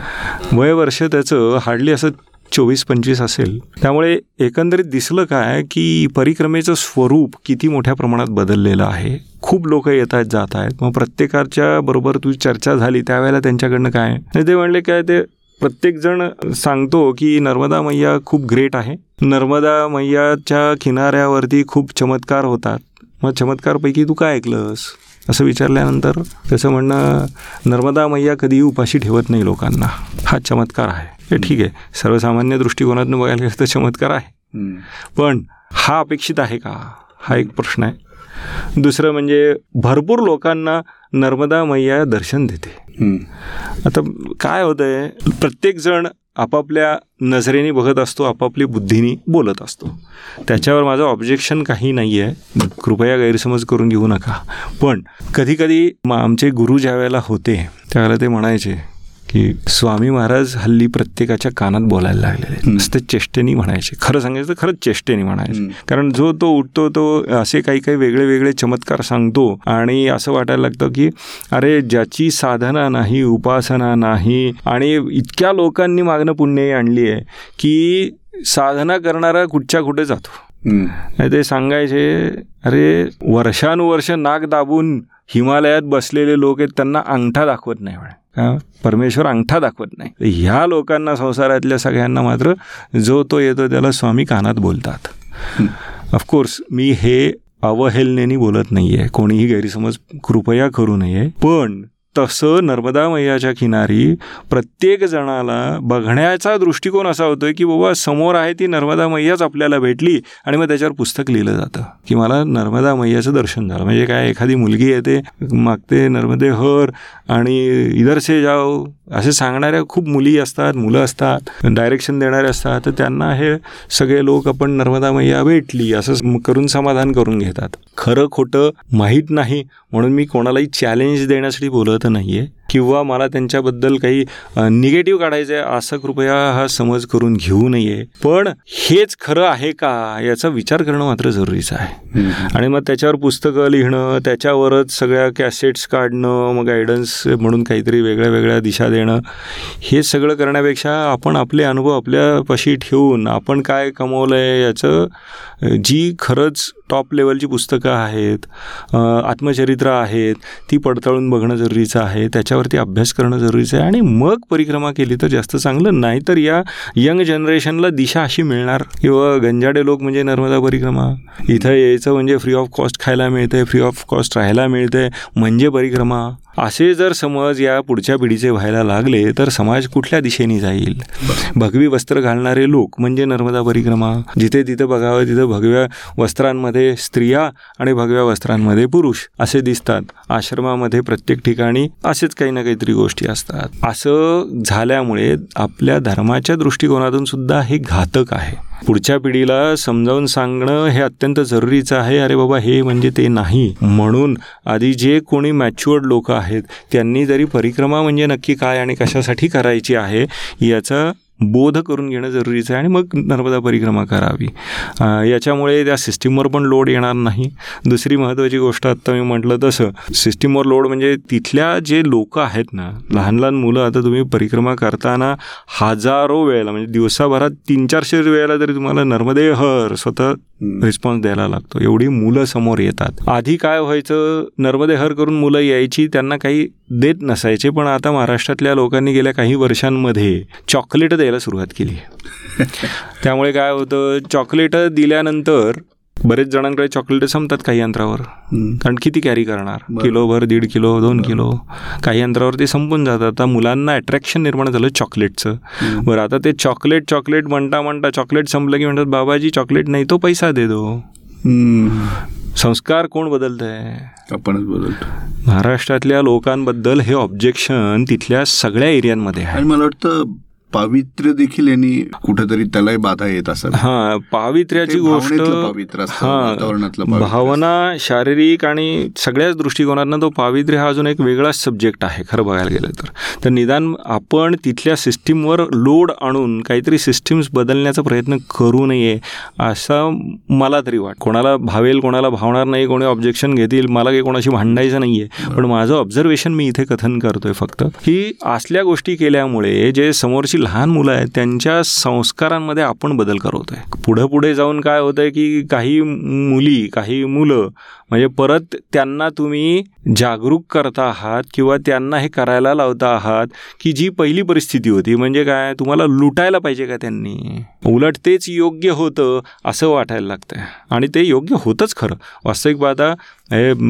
वय वर्ष त्याचं हार्डली असं चोवीस पंचवीस असेल. त्यामुळे एकंदरीत दिसलं काय की परिक्रमेचं स्वरूप किती मोठ्या प्रमाणात बदललेलं आहे? खूप लोक येत आहेत जात आहेत. मग प्रत्येकाच्या बरोबर तुझी चर्चा झाली त्यावेळेला त्यांच्याकडनं काय? ते म्हणले काय ते प्रत्येक जण सांगतो की नर्मदा मैया खूप ग्रेट आहे. नर्मदा मैयाच्या किनाऱ्यावरती खूप चमत्कार होतात. मग चमत्कारपैकी तू काय ऐकलंस? असं विचारल्यानंतर त्याचं म्हणणं नर्मदा मैया कधीही उपाशी ठेवत नाही लोकांना. हा चमत्कार आहे. हे ठीक आहे. सर्वसामान्य दृष्टिकोनातून बघायला गेलं तर चमत्कार आहे. पण हा अपेक्षित आहे का? हा एक प्रश्न आहे. दुसरं म्हणजे भरपूर लोकांना नर्मदा मैया दर्शन देते. आता काय होतंय प्रत्येक जण आपापल्या नजरेने बघत असतो आपापली बुद्धीने बोलत असतो. त्याच्यावर माझं ऑब्जेक्शन काही नाही आहे कृपया गैरसमज करून घेऊ नका. पण कधीकधी म- आमचे गुरु ज्या वेळेला होते त्यावेळेला ते म्हणायचे की स्वामी महाराज हल्ली प्रत्येकाच्या कानात बोलायला लागलेले. नुसते चेष्टेनी म्हणायचे खरं सांगायचं तर खरंच चेष्टेनी म्हणायचे. कारण जो तो उठतो तो असे काही काही वेगळे वेगळे चमत्कार सांगतो आणि असं वाटायला लागतं की अरे ज्याची साधना नाही उपासना नाही आणि इतक्या लोकांनी मागणं पुण्य आणली आहे की साधना करणारा कुठच्या कुठे जातो. आणि ते सांगायचे अरे वर्षानुवर्ष नाक दाबून हिमालयात बसलेले लोक आहेत त्यांना अंगठा दाखवत नाही म्हणे परमेश्वर अंगठा दाखवत नाही. तर ह्या लोकांना संसारातल्या सगळ्यांना मात्र जो तो येतो त्याला स्वामी कानात बोलतात. ऑफकोर्स मी हे अवहेलनेनी बोलत नाही आहे कोणीही गैरसमज कृपया करू नये. पण तसं नर्मदा मैयाच्या किनारी प्रत्येक जणाला बघण्याचा दृष्टिकोन असा होतोय की बाबा समोर आहे ती नर्मदा मैयाच आपल्याला भेटली आणि मग त्याच्यावर पुस्तक लिहिलं जातं. की मला नर्मदा मैयाचं दर्शन झालं. म्हणजे काय एखादी मुलगी येते मागते नर्मदे हर आणि इधरसे जाओ असे सांगणाऱ्या खूप मुली असतात मुलं असतात डायरेक्शन देणारे असतात. तर त्यांना हे सगळे लोक आपण नर्मदा मैया भेटली असं करून समाधान करून घेतात. खरं खोटं माहीत नाही म्हणून मी कोणालाही चॅलेंज देण्यासाठी बोलत नाही आहे किंवा मला त्यांच्याबद्दल काही निगेटिव्ह काढायचं आहे असं कृपया हा समज करून घेऊ नये. पण हेच खरं आहे का याचा विचार करणं मात्र जरुरीचं आहे. आणि मग त्याच्यावर पुस्तकं लिहिणं त्याच्यावरच सगळ्या कॅसेट्स काढणं मग गायडन्स म्हणून काहीतरी वेगळ्या वेगळ्या दिशा देणं हे सगळं करण्यापेक्षा आपण आपले अनुभव आपल्यापाशी ठेवून आपण काय कमवलं आहे याचं जी खरंच टॉप लेवलची पुस्तकं आहेत आत्मचरित्र आहेत ती पडताळून बघणं जरुरीचं आहे त्याच्यावरती अभ्यास करणं जरुरीचं आहे आणि मग परिक्रमा केली तर जास्त चांगलं. नाही तर या यंग जनरेशनला दिशा अशी मिळणार. किंवा गंजाडे लोक म्हणजे नर्मदा परिक्रमा. इथं यायचं म्हणजे फ्री ऑफ कॉस्ट खायला मिळते फ्री ऑफ कॉस्ट राहायला मिळते म्हणजे परिक्रमा. असे जर समज या पुढच्या पिढीचे व्हायला लागले तर समाज कुठल्या दिशेने जाईल? भगवी वस्त्र घालणारे लोक म्हणजे नर्मदा परिक्रमा. जिथे तिथं बघावं तिथं भगव्या वस्त्रांमध्ये स्त्रिया आणि भगव्या वस्त्रांमध्ये पुरुष असे दिसतात. आश्रमामध्ये प्रत्येक ठिकाणी असेच काही ना काहीतरी गोष्टी असतात. असं झाल्यामुळे आपल्या धर्माच्या दृष्टिकोनातून सुद्धा हे घातक आहे. पुढच्या पिढीला समजावून सांगणं हे अत्यंत जरुरीचं आहे. अरे बाबा हे म्हणजे ते नाही. म्हणून आधी जे कोणी मॅच्युअर्ड लोक आहेत त्यांनी जरी परिक्रमा म्हणजे नक्की काय आणि कशासाठी करायची आहे याचा बोध करून घेणं जरुरीचं आहे आणि मग नर्मदा परिक्रमा करावी याच्यामुळे त्या सिस्टीमवर पण लोड येणार नाही. दुसरी महत्त्वाची गोष्ट आत्ता मी म्हटलं तसं सिस्टीमवर लोड म्हणजे तिथल्या जे लोक आहेत ना लहान लहान मुलं आता तुम्ही परिक्रमा करताना हजारो वेळेला म्हणजे दिवसाभरात तीन चारशे वेळेला तरी तुम्हाला नर्मदे हर स्वतः रिस्पॉन्स द्यायला लागतो. एवढी मुलं समोर येतात. आधी काय व्हायचं नर्मदे हर करून मुलं यायची त्यांना काही देत नसायचे पण आता महाराष्ट्रातल्या लोकांनी गेल्या काही वर्षांमध्ये चॉकलेट द्यायला सुरुवात केली *laughs* त्यामुळे काय होतं चॉकलेट दिल्यानंतर बरेच जणांकडे चॉकलेट संपतात काही अंतरावर हम्म. कारण किती कॅरी करणार. किलोभर दीड किलो दोन किलो. काही अंतरावर ते संपून जातात. आता मुलांना अट्रॅक्शन निर्माण झालं चॉकलेटचं बरं आता ते चॉकलेट चॉकलेट म्हणता म्हणता चॉकलेट संपलं की म्हणतात बाबाजी चॉकलेट नाही तो पैसा दे दो. संस्कार कोण बदलत आहे आपणच बोलतो महाराष्ट्रातल्या लोकांबद्दल हे ऑब्जेक्शन तिथल्या सगळ्या एरियांमध्ये आहे. आणि मला वाटतं पावित्र्य देखील यांनी कुठेतरी त्यालाही बाधा येत असत हा पावित्र्याची गोष्ट पावित्र्य भावना शारीरिक आणि सगळ्याच दृष्टिकोनातनं तो पावित्र्य हा अजून एक वेगळाच सब्जेक्ट आहे खरं बघायला गेलं तर. तर निदान आपण तिथल्या सिस्टीमवर लोड आणून काहीतरी सिस्टीम्स बदलण्याचा प्रयत्न करू नये असं मला तरी वाट कोणाला भावेल कोणाला भावणार नाही कोणी ऑब्जेक्शन घेतील मला काही कोणाशी भांडायचं नाही आहे पण माझं ऑब्झर्वेशन मी इथे कथन करतोय फक्त. की असल्या गोष्टी केल्यामुळे जे समोरची लहान मुलं आहेत त्यांच्या संस्कारांमध्ये आपण बदल करत आहे पुढं पुढे जाऊन काय होतंय की काही मुली काही मुलं म्हणजे परत त्यांना तुम्ही जागरूक करता आहात किंवा त्यांना हे करायला लावता आहात की जी पहिली परिस्थिती होती म्हणजे काय? तुम्हाला लुटायला पाहिजे का त्यांनी? उलट तेच योग्य होतं असं वाटायला लागतंय. आणि ते योग्य होतंच खरं. वास्तविक पाहता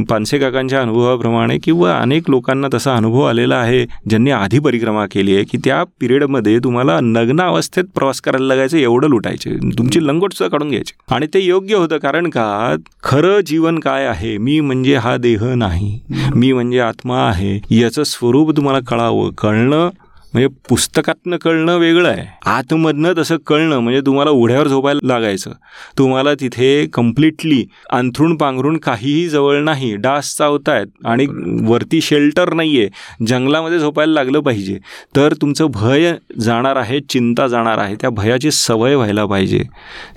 पानसे काकांच्या अनुभवाप्रमाणे किंवा अनेक लोकांना तसा अनुभव आलेला आहे ज्यांनी आधी परिक्रमा केली आहे की त्या पिरियडमध्ये तुम्हाला नग्न अवस्थेत प्रवास करायला लागायचं एवढं लुटायचे. तुमची लंगोट सुद्धा काढून घ्यायची. आणि ते योग्य होतं कारण का? खरं जीवन काय आहे? मी म्हणजे हा देह नाही. मी म्हणजे आत्मा आहे. याचं स्वरूप तुम्हाला कळावं. कळणं म्हणजे पुस्तकातनं कळणं वेगळं आहे. आतमधनं तसं कळणं म्हणजे तुम्हाला उढ्यावर झोपायला लागायचं. तुम्हाला तिथे कम्प्लिटली अंथरूण पांघरून काहीही जवळ नाही डास चावतायत आणि वरती शेल्टर नाही आहे जंगलामध्ये झोपायला लागलं पाहिजे. तर तुमचं भय जाणार आहे चिंता जाणार आहे त्या भयाची सवय व्हायला पाहिजे.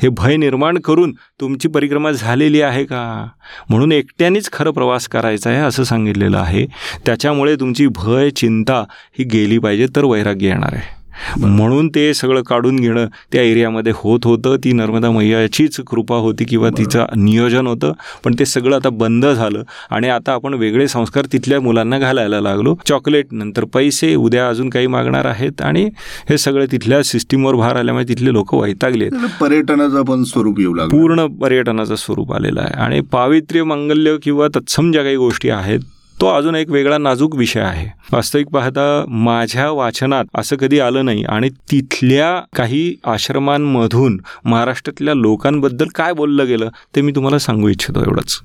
हे भय निर्माण करून तुमची परिक्रमा झालेली आहे का? म्हणून एकट्यानेच खरं प्रवास करायचा आहे असं सांगितलेलं आहे. त्याच्यामुळे तुमची भय चिंता ही गेली पाहिजे. तर वैराग्य येणार आहे. म्हणून ते सगळं काढून घेणं त्या एरियामध्ये होत होतं. ती नर्मदा मैयाचीच कृपा होती किंवा तिचं नियोजन होतं. पण ते सगळं आता बंद झालं आणि आता आपण वेगळे संस्कार तिथल्या मुलांना घालायला लागलो. चॉकलेट नंतर पैसे उद्या अजून काही मागणार आहेत आणि हे सगळं तिथल्या सिस्टीमवर भार आल्यामुळे तिथले लोक वैतागले आहेत. पर्यटनाचं पण स्वरूप येऊ लागलं. पूर्ण पर्यटनाचं स्वरूप आलेलं आहे. आणि पावित्र्य मंगल्य किंवा तत्सम ज्या काही गोष्टी आहेत तो अजून एक वेगळा नाजूक विषय आहे. वास्तविक पाहता माझ्या वाचनात असं कधी आलं नाही आणि तिथल्या काही आश्रमांमधून महाराष्ट्रातल्या लोकांबद्दल काय बोललं गेलं ते मी तुम्हाला सांगू इच्छितो एवढंच.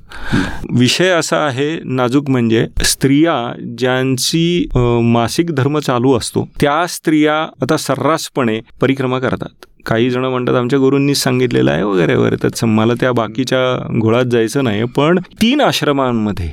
विषय असा आहे नाजूक म्हणजे स्त्रिया ज्यांची मासिक धर्म चालू असतो त्या स्त्रिया आता सर्रासपणे परिक्रमा करतात. काही जण म्हणतात आमच्या गुरूंनीच सांगितलेलं आहे वगैरे वगैरे. तर मला त्या बाकीच्या घोळात जायचं नाही पण तीन आश्रमांमध्ये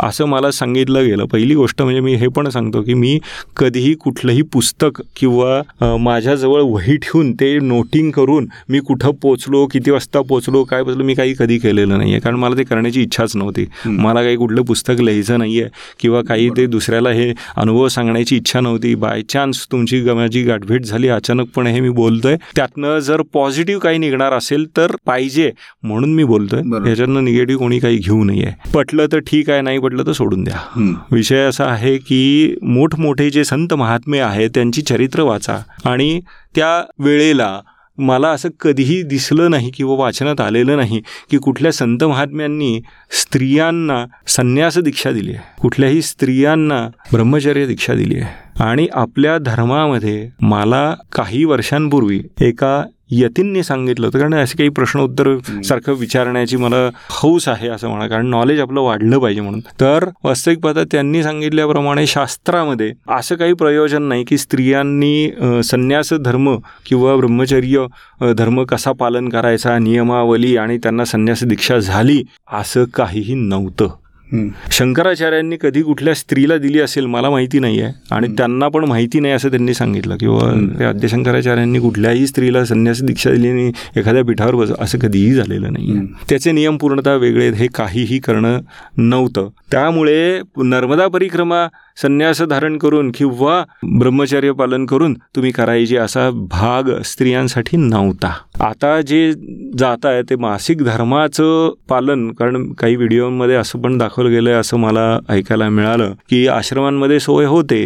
असं मला सांगितलं गेलं. पहिली गोष्ट म्हणजे मी हे पण सांगतो की मी कधीही कुठलंही पुस्तक किंवा माझ्याजवळ वही ठेवून ते नोटिंग करून मी कुठं पोचलो किती वाजता पोचलो काय पोचलो मी काही कधी केलेलं नाही आहे कारण मला ते करण्याची इच्छाच नव्हती. मला काही कुठलं पुस्तक लिहायचं नाही आहे किंवा काही ते दुसऱ्याला हे अनुभव सांगण्याची इच्छा नव्हती. बाय चान्स तुमची माझी गाठभेट झाली. अचानकपणे हे मी बोलतोय. त्यातनं जर पॉझिटिव्ह काही निघणार असेल तर पाहिजे म्हणून मी बोलतोय. ह्याच्यातनं निगेटिव्ह कोणी काही घेऊ नये. पटलं तर ठीक आहे नाही पटलं तर सोडून द्या. विषय असा आहे की मोठमोठे जे संत महात्मे आहेत त्यांची चरित्र वाचा. आणि त्या वेळेला मला असं कधीही दिसलं नाही किंवा वाचनात आलेलं नाही की कुठल्या संत महात्म्यांनी स्त्रियांना संन्यास दीक्षा दिली आहे. कुठल्याही स्त्रियांना ब्रह्मचर्य दीक्षा दिली आहे. आणि आपल्या धर्मामध्ये मला काही वर्षांपूर्वी एका यतींनी सांगितलं होतं. कारण असे काही प्रश्न उत्तर सारखं विचारण्याची मला हौस आहे असं म्हणा. कारण नॉलेज आपलं वाढलं पाहिजे म्हणून. तर वास्तविक पाहता त्यांनी सांगितल्याप्रमाणे शास्त्रामध्ये असं काही प्रयोजन नाही की स्त्रियांनी संन्यास धर्म किंवा ब्रह्मचर्य धर्म कसा पालन करायचा नियमावली आणि त्यांना संन्यास दीक्षा झाली असं काहीही नव्हतं. शंकराचार्यांनी कधी कुठल्या स्त्रीला दिली असेल मला माहिती नाही आहे आणि त्यांना पण माहिती नाही असं त्यांनी सांगितलं. किंवा आद्यशंकराचार्यांनी कुठल्याही स्त्रीला संन्यासी दीक्षा दिली नाही एखाद्या पिठावर बस असं कधीही झालेलं नाही त्याचे नियम पूर्णतः वेगळे हे काहीही करणं नव्हतं. त्यामुळे नर्मदा परिक्रमा संन्यास धारण करून किंवा ब्रह्मचर्य पालन करून तुम्ही करायचे असा भाग स्त्रियांसाठी नव्हता. आता जे जात आहे ते मासिक धर्माचं पालन कारण काही व्हिडिओमध्ये असं पण दाखवलं गेलंय असं मला ऐकायला मिळालं की आश्रमांमध्ये सोय होते.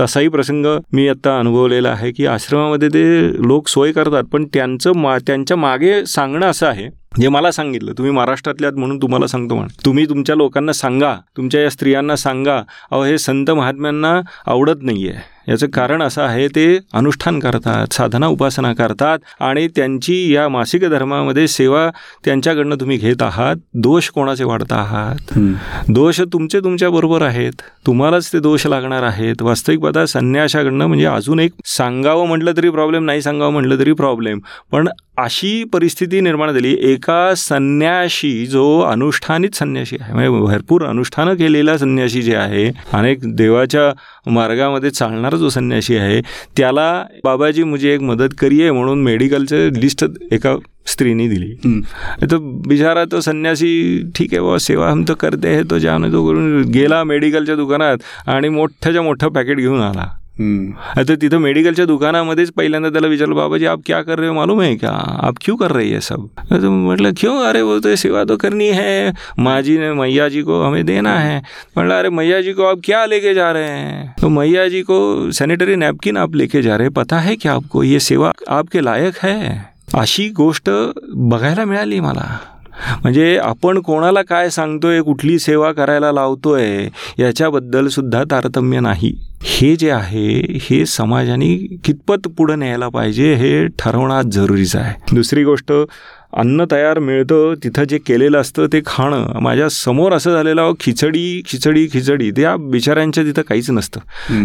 तसाही प्रसंग मी आता अनुभवलेला आहे की आश्रमामध्ये ते लोक सोय करतात पण त्यांचं मा त्यांच्या मागे सांगणं असं आहे जे मला सांगितलं तुम्ही महाराष्ट्रातल्यात म्हणून तुम्हाला सांगतो म्हण. तुम्ही तुमच्या लोकांना सांगा तुमच्या या स्त्रियांना सांगा अहो हे संत महात्म्यांना आवडत नाही आहे याचं कारण असं आहे ते अनुष्ठान करतात साधना उपासना करतात आणि त्यांची या मासिक धर्मामध्ये सेवा त्यांच्याकडनं तुम्ही घेत आहात. दोष कोणाचे वाढत आहात? दोष तुमचे तुमच्या बरोबर आहेत. तुम्हालाच ते दोष लागणार आहेत. वास्तविक पाहता संन्याशाकडनं म्हणजे अजून एक सांगावं म्हटलं तरी प्रॉब्लेम नाही सांगावं म्हटलं तरी प्रॉब्लेम पण अशी परिस्थिती निर्माण झाली एका संन्याशी जो अनुष्ठानित संन्याशी आहे म्हणजे भरपूर अनुष्ठानं केलेला संन्याशी जे आहे अनेक देवाच्या मार्गामध्ये चालणारा जो संन्याशी आहे त्याला बाबाजी मुझे एक मदत करिये म्हणून मेडिकलचं लिस्ट एका स्त्रीने दिली. तो बिचारा तो संन्यासी ठीक आहे बाबा सेवा हम तो करते है तो जाने तो करून. गेला मेडिकलच्या दुकानात आणि मोठ्याच्या मोठं पॅकेट घेऊन आला. आता तिथं मेडिकलच्या दुकानामध्येच पहिल्यांदा त्याला विचारलं बाबाजी आप क्या कर रहे हो? मालूम है क्या? आप क्यों कर रही है सब? तो म्हटलं क्यों? अरे वो तो सेवा तो करनी है। माँ जी ने मैया जी को हमें देना है। म्हटलं अरे मैया जी को आप क्या लेके जा रहे हैं? तो मैया जी को सॅनिटरी नॅपकिन आप लेके जा रहे हैं। पता है क्या आपको? ये सेवा आपके लायक है? अशी गोष्ट बघायला मिळाली मला. म्हणजे आपण कोणाला काय सांगतोय कुठली सेवा करायला लावतोय याच्याबद्दल सुद्धा तारतम्य नाही. हे जे आहे हे समाजाने कितपत पुढं न्यायला पाहिजे हे ठरवणं जरुरीचं आहे. दुसरी गोष्ट अन्न तयार मिळतं तिथं जे केलेलं असतं ते खाणं. माझ्यासमोर असं झालेलं खिचडी खिचडी खिचडी. त्या बिचाऱ्यांच्या तिथं काहीच नसतं.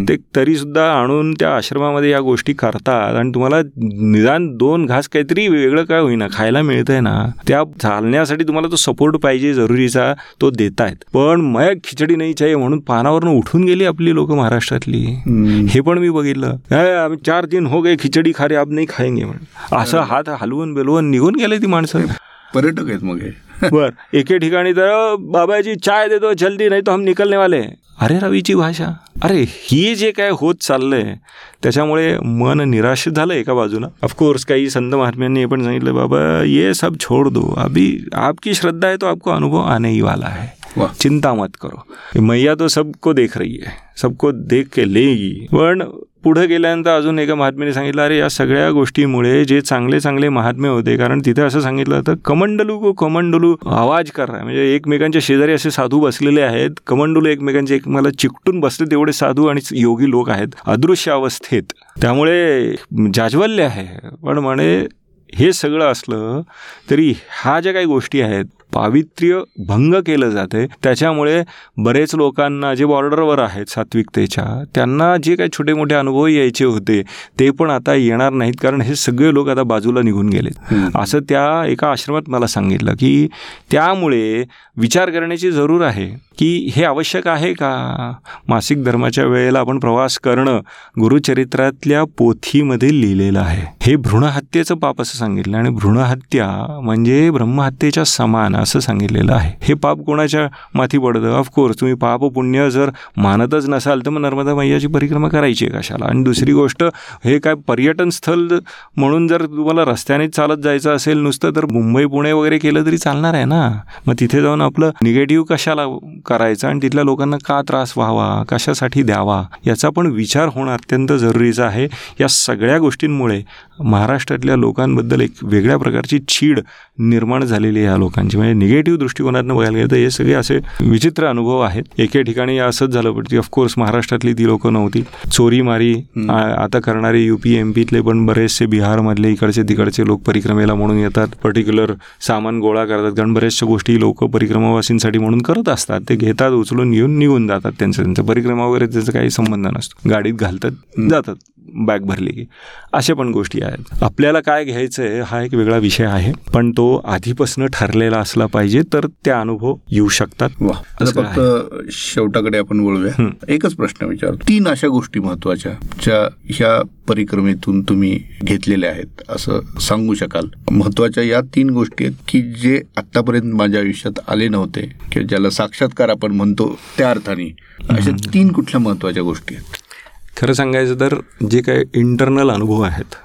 ते तरीसुद्धा आणून त्या आश्रमामध्ये या गोष्टी करतात आणि तुम्हाला निदान दोन घास काहीतरी वेगळं काय होईना खायला मिळतंय ना. त्या चालण्यासाठी तुम्हाला तो सपोर्ट पाहिजे जरुरीचा तो देतायत. पण मग खिचडी नाही चाहिए म्हणून पानावरनं उठून गेली आपली लोक महाराष्ट्रातली. हे पण मी बघितलं. चार दिन हो गए खिचडी खा रे अब नाही खाएंगे. म्हणून असं हात हलवून बेलवून निघून गेले ती माणसं. पर्यटक आहेत मग बर एके ठिकाणी तर बाबाजी चाय देतो जल्दी नाही तो हम निकलने वाले अरे रवीची भाषा. अरे ही जे काय होत चाललंय त्याच्यामुळे मन निराश झालं एका बाजूला ऑफकोर्स काही संत महात्म्यांनी हे पण सांगितलं बाबा ये सब छोड़ दो. अभी आपकी श्रद्धा है तो आपको अनुभव आने ही वाला है. चिंता मत करो. मैया तो सबको देख रही है सबको देख के लेगी. पण पुढं गेल्यानंतर अजून एका महात्म्याने सांगितलं अरे या सगळ्या गोष्टीमुळे जे चांगले चांगले महात्मे होते कारण तिथे असं सांगितलं होतं कमंडलू को कमंडलू आवाज कर रहा म्हणजे एकमेकांच्या शेजारी असे साधू बसलेले आहेत कमंडलू एकमेकांचे एकमेकाला चिकटून बसले तेवढे साधू आणि योगी लोक आहेत अदृश्य अवस्थेत. त्यामुळे जाज्वल्य आहे. पण म्हणे हे सगळं असलं तरी ह्या ज्या काही गोष्टी आहेत पावित्र्य भंग केलं जाते त्याच्यामुळे बरेच लोकांना जे बॉर्डरवर आहेत सात्विकतेच्या त्यांना जे काही छोटे मोठे अनुभव यायचे होते ते पण आता येणार नाहीत कारण हे सगळे लोक आता बाजूला निघून गेलेत. असं त्या एका आश्रमात मला सांगितलं की त्यामुळे विचार करण्याची जरूर आहे. की हे आवश्यक आहे का? मासिक धर्माच्या वेळेला आपण प्रवास करणं गुरुचरित्रातल्या पोथीमध्ये लिहिलेलं आहे. हे भ्रूणहत्येचं पाप असं सांगितलं आणि भ्रूणहत्या म्हणजे ब्रह्महत्येच्या समान असं सांगितलेलं आहे. हे पाप कोणाच्या माथी पडतं? ऑफकोर्स तुम्ही पाप पुण्य जर मानतच नसाल तर मग नर्मदा मैयाची परिक्रमा करायची आहे कशाला? आणि दुसरी गोष्ट हे काय पर्यटन स्थळ म्हणून जर तुम्हाला रस्त्याने चालत जायचं असेल नुसतं तर मुंबई पुणे वगैरे केलं तरी चालणार आहे ना? मग तिथे जाऊन आपलं निगेटिव्ह कशाला करायचं आणि तिथल्या लोकांना का त्रास व्हावा कशासाठी द्यावा याचा पण विचार होणं अत्यंत जरुरीचं आहे. या सगळ्या गोष्टींमुळे महाराष्ट्रातल्या लोकांबद्दल एक वेगळ्या प्रकारची चीड निर्माण झालेली आहे या लोकांची. म्हणजे निगेटिव्ह दृष्टिकोनातनं बघायला गेलं तर हे सगळे असे विचित्र अनुभव आहेत. एके ठिकाणी असंच झालं पण ऑफकोर्स महाराष्ट्रातली ती लोकं नव्हती. चोरी मारी आता करणारे युपी एम पीतले पण बरेचसे बिहारमधले इकडचे तिकडचे लोक परिक्रमेला म्हणून येतात. पर्टिक्युलर सामान गोळा करतात कारण बऱ्याचशा गोष्टी लोक परिक्रमावासींसाठी म्हणून करत असतात. ते घेतात उचलून घेऊन निघून जातात त्यांचं त्यांचं परिक्रमा वगैरे त्याचा काही संबंध नसतो. गाडीत घालतात जातात. बॅग भरली की. अशा पण गोष्टी आहेत. आपल्याला काय घ्यायचं आहे हा एक वेगळा विषय आहे. पण तो आधीपासून ठरलेला असला पाहिजे तर ते अनुभव येऊ शकतात. फक्त शेवटाकडे आपण वळूया. एकच प्रश्न विचारतो. तीन अशा गोष्टी महत्त्वाच्या ज्या ह्या परिक्रमेतून तुम्ही घेतलेल्या आहेत असं सांगू शकाल. महत्त्वाच्या या तीन गोष्टी आहेत की जे आतापर्यंत माझ्या आयुष्यात आले नव्हते किंवा ज्याला साक्षात्कार आपण म्हणतो त्या अर्थाने अशा तीन कुठल्या महत्त्वाच्या गोष्टी आहेत? खरं सांगायचं तर जे काही इंटरनल अनुभव आहेत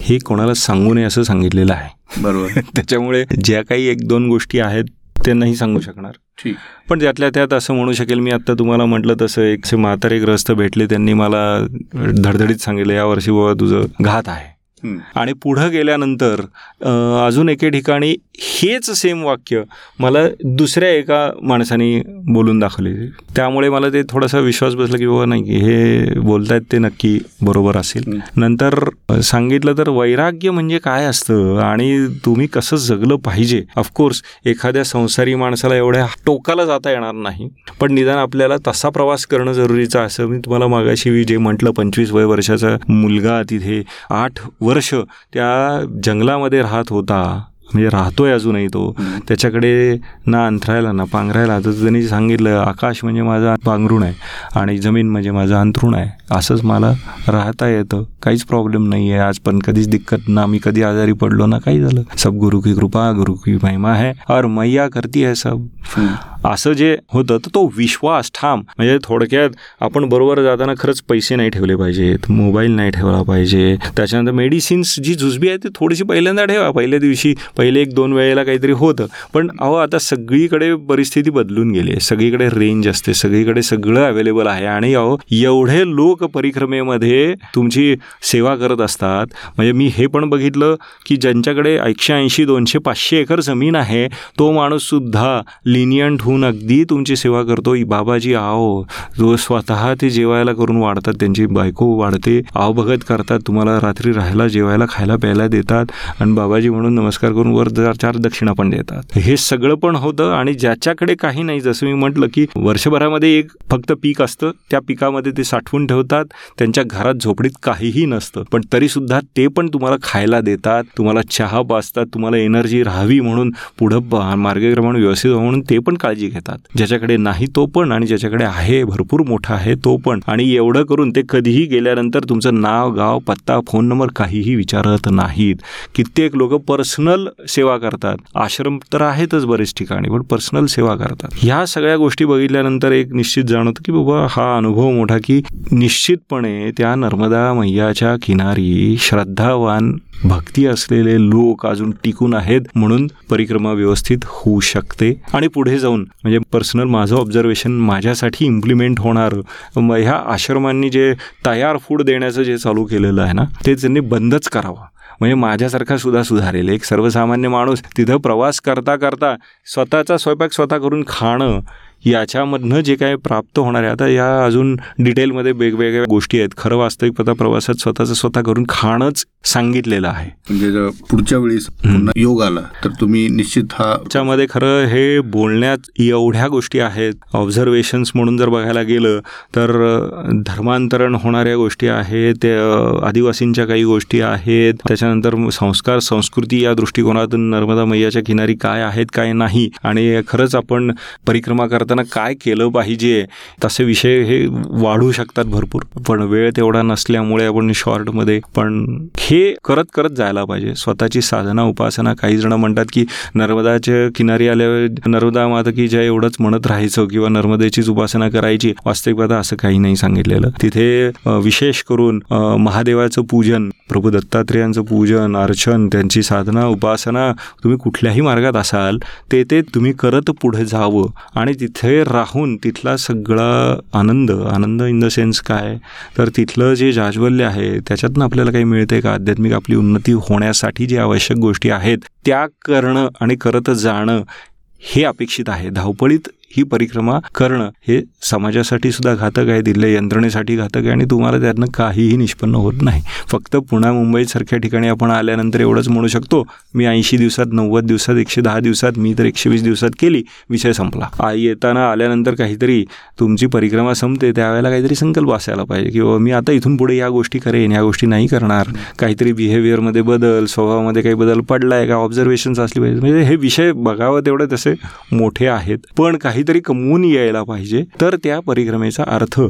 हे कोणाला सांगू नये असं सांगितलेलं आहे. बरोबर. *laughs* त्याच्यामुळे ज्या काही एक दोन गोष्टी आहेत ते नाही सांगू शकणार. ठीक. पण त्यातल्या त्यात असं म्हणू शकेल मी आत्ता तुम्हाला म्हटलं तसं एक म्हातारे ग्रस्त भेटले त्यांनी मला धडधडीत सांगितलं या वर्षी बाबा तुझं घात आहे. आणि पुढं गेल्यानंतर अजून एके ठिकाणी हेच सेम वाक्य मला दुसऱ्या एका माणसाने बोलून दाखवले. त्यामुळे मला ते थोडासा विश्वास बसला की बाबा नाही हे बोलतायत ते नक्की बरोबर असेल. नंतर सांगितलं तर वैराग्य म्हणजे काय असतं आणि तुम्ही कसं जगलं पाहिजे? ऑफकोर्स एखाद्या संसारी माणसाला एवढ्या टोकाला जाता येणार नाही पण निदान आपल्याला तसा प्रवास करणं जरुरीचं. असं मी तुम्हाला मागाशी जे म्हटलं पंचवीस वय वर्षाचा मुलगा तिथे आठ वर्ष त्या जंगलामध्ये राहत होता. म्हणजे राहतोय अजूनही तो. त्याच्याकडे ना अंथरायला ना पांघरायला. तर त्यांनी सांगितलं आकाश म्हणजे माझं पांघरुण आहे आणि जमीन म्हणजे माझं अंथरुण आहे. असंच मला राहता येतं. काहीच प्रॉब्लेम नाही आहे आज पण कधीच दिक्कत ना. मी कधी आजारी पडलो ना काही झालं. सब गुरु की कृपा गुरु की महिमा है. और मैया करती है सब. असं जे होतं तर तो विश्वास ठाम. म्हणजे थोडक्यात आपण बरोबर जाताना खरंच पैसे नाही ठेवले पाहिजेत मोबाईल नाही ठेवला पाहिजे. त्याच्यानंतर मेडिसिन्स जी जुजबी आहे ती थोडीशी पहिल्यांदा ठेवा. पहिल्या दिवशी पहिले एक दोन वेळेला काहीतरी होतं. पण अहो आता सगळीकडे परिस्थिती बदलून गेली आहे. सगळीकडे रेंज असते सगळीकडे सगळं अवेलेबल आहे. आणि अहो एवढे लोक परिक्रमेमध्ये तुमची सेवा करत असतात. म्हणजे मी हे पण बघितलं की ज्यांच्याकडे एकशे ऐंशी दोनशे पाचशे एकर जमीन आहे तो माणूससुद्धा लिनियंट होऊन अगदी तुमची सेवा करतो. बाबाजी आओ. जो स्वतः ते जेवायला करून वाढतात त्यांची बायको वाढते. आवभगत करतात. तुम्हाला रात्री राहायला जेवायला खायला प्यायला देतात. आणि बाबाजी म्हणून नमस्कार करून वर चार चार दक्षिणा पण देतात. हे सगळं पण होतं आणि ज्याच्याकडे काही नाही जसं मी म्हटलं की वर्षभरामध्ये एक फक्त पीक असतं. त्या पिकामध्ये ते साठवून ठेवतात. त्यांच्या घरात झोपडीत काहीही नसतं. पण तरी सुद्धा ते पण तुम्हाला खायला देतात. तुम्हाला चहा पाचतात तुम्हाला एनर्जी राहावी म्हणून पुढं मार्गक्रमण व्यवस्थित म्हणून ते पण काळजी घेतात. ज्याच्याकडे नाही तो पण आणि ज्याच्याकडे आहे भरपूर मोठा आहे तो पण. आणि एवढं करून ते कधीही गेल्यानंतर तुमचं नाव गाव पत्ता फोन नंबर काहीही विचारत नाहीत. कित्येक लोक पर्सनल सेवा करतात. आश्रम तर आहेतच बरेच ठिकाणी पण पर्सनल सेवा करतात. ह्या सगळ्या गोष्टी बघितल्यानंतर एक निश्चित जाणवतं की बाबा हा अनुभव मोठा की निश्चितपणे त्या नर्मदा मैयाच्या किनारी श्रद्धावान भक्ती असलेले लोक अजून टिकून आहेत म्हणून परिक्रमा व्यवस्थित होऊ शकते. आणि पुढे जाऊन म्हणजे पर्सनल माझं ऑब्झर्वेशन माझ्यासाठी इम्प्लिमेंट होणार. मग ह्या आश्रमांनी जे तयार फूड देण्याचं जे चालू केलेलं आहे ना ते त्यांनी बंदच करावं. म्हणजे माझ्यासारखा सुद्धा सुधारेल. एक सर्वसामान्य माणूस तिथं प्रवास करता करता स्वतःचा स्वयंपाक स्वतः करून खाणं याच्यामधनं जे काय प्राप्त होणार आहे आता या अजून डिटेलमध्ये वेगवेगळ्या गोष्टी आहेत. खरं वास्तविक पता प्रवासात स्वतःचं स्वतः करून खाणंच सांगितलेलं आहे. म्हणजे जर पुढच्या वेळेस योग आला तर तुम्ही निश्चित हा त्याच्यामध्ये खरं हे बोलण्यात एवढ्या गोष्टी आहेत ऑब्झर्वेशन्स म्हणून जर बघायला गेलं तर धर्मांतरण होणाऱ्या गोष्टी आहेत आदिवासींच्या काही गोष्टी आहेत त्याच्यानंतर संस्कार संस्कृती या दृष्टिकोनातून नर्मदा मैयाच्या किनारी काय आहेत काय नाही आणि खरंच आपण परिक्रमा करताना काय केलं पाहिजे? तसे विषय हे वाढू शकतात भरपूर. पण वेळ तेवढा नसल्यामुळे आपण शॉर्टमध्ये पण हे करत करत जायला पाहिजे. स्वतःची साधना उपासना काही जण म्हणतात की नर्मदाच्या किनारी आल्यावर नर्मदा माता की जय एवढंच म्हणत राहायचं किंवा नर्मदेचीच उपासना करायची. वास्तविकता असं काही नाही सांगितलेलं. तिथे विशेष करून महादेवाचं पूजन प्रभू दत्तात्रेयांचं पूजन अर्चन त्यांची साधना उपासना तुम्ही कुठल्याही मार्गात असाल ते ते तुम्ही करत पुढे जावं आणि तिथे तिथे राहून तिथला सगळा आनंद आनंद इन द सेन्स काय? तर तिथलं जे जाज्वल्य आहे त्याच्यातनं आपल्याला काही मिळते का? आध्यात्मिक आपली उन्नती होण्यासाठी जे आवश्यक गोष्टी आहेत त्या करणं आणि करत जाणं हे अपेक्षित आहे. धावपळीत ही परिक्रमा करणं हे समाजासाठी सुद्धा घातक आहे दिल्ल्या यंत्रणेसाठी घातक आहे आणि तुम्हाला त्यातनं काहीही निष्पन्न होत नाही. फक्त पुणे मुंबईसारख्या ठिकाणी आपण आल्यानंतर एवढंच म्हणू शकतो मी ऐंशी दिवसात नव्वद दिवसात एकशे दहा दिवसात मी तर एकशे वीस दिवसात केली विषय संपला. आई येताना आल्यानंतर काहीतरी तुमची परिक्रमा संपते त्यावेळेला काहीतरी संकल्प असायला पाहिजे की मी आता इथून पुढे या गोष्टी करेन या गोष्टी नाही करणार. काहीतरी बिहेवियरमध्ये बदल स्वभावामध्ये काही बदल पडलाय का? ऑब्झर्वेशन्स असली पाहिजे म्हणजे हे विषय बघावं तेवढे तसे मोठे आहेत. पण काहीतरी कमवून यायला पाहिजे. तर त्या परिक्रमेचा अर्थ.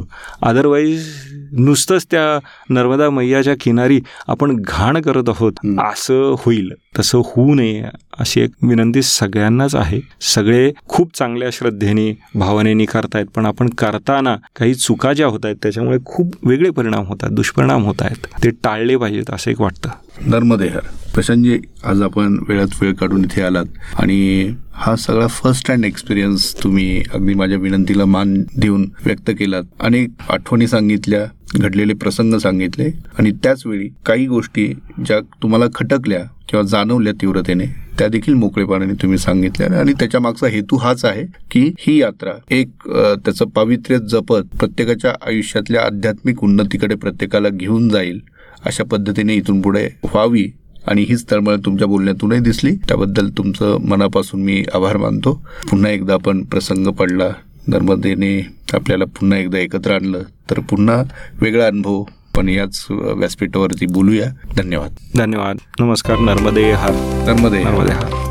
अदरवाईज नुसतंच त्या नर्मदा मैयाच्या किनारी आपण घाण करत आहोत. असं होईल. तसं होऊ नये. अशी एक विनंती सगळ्यांनाच आहे. सगळे खूप चांगल्या श्रद्धेने भावनेने करतायत पण आपण करताना काही चुका ज्या होत आहेत त्याच्यामुळे खूप वेगळे परिणाम होतात दुष्परिणाम होत आहेत. ते टाळले पाहिजेत असं एक वाटतं. धर्मदेहर प्रशांतजी आज आपण वेळात वेळ काढून इथे आलात आणि हा सगळा फर्स्ट हँड एक्सपिरियन्स तुम्ही अगदी माझ्या विनंतीला मान देऊन व्यक्त केलात. अनेक आठवणी सांगितल्या. घडलेले प्रसंग सांगितले आणि त्याचवेळी काही गोष्टी ज्या तुम्हाला खटकल्या किंवा जाणवल्या तीव्रतेने त्या देखील मोकळेपणाने तुम्ही सांगितल्या. आणि त्याच्या मागचा हेतू हाच आहे की ही यात्रा एक त्याचं पावित्र्य जपत प्रत्येकाच्या आयुष्यातल्या आध्यात्मिक उन्नतीकडे प्रत्येकाला घेऊन जाईल अशा पद्धतीने इथून पुढे व्हावी. आणि हीच तळमळ तुमच्या बोलण्यातूनही दिसली. त्याबद्दल तुमचं मनापासून मी आभार मानतो. पुन्हा एकदा आपण प्रसंग पडला. नर्मदेने आपल्याला पुन्हा एकदा एकत्र आणलं तर पुन्हा वेगळा अनुभव. पण याच व्यासपीठावरती बोलूया. धन्यवाद. धन्यवाद. नमस्कार नर्मदे हार. नर्मदे. नर्मदे हार.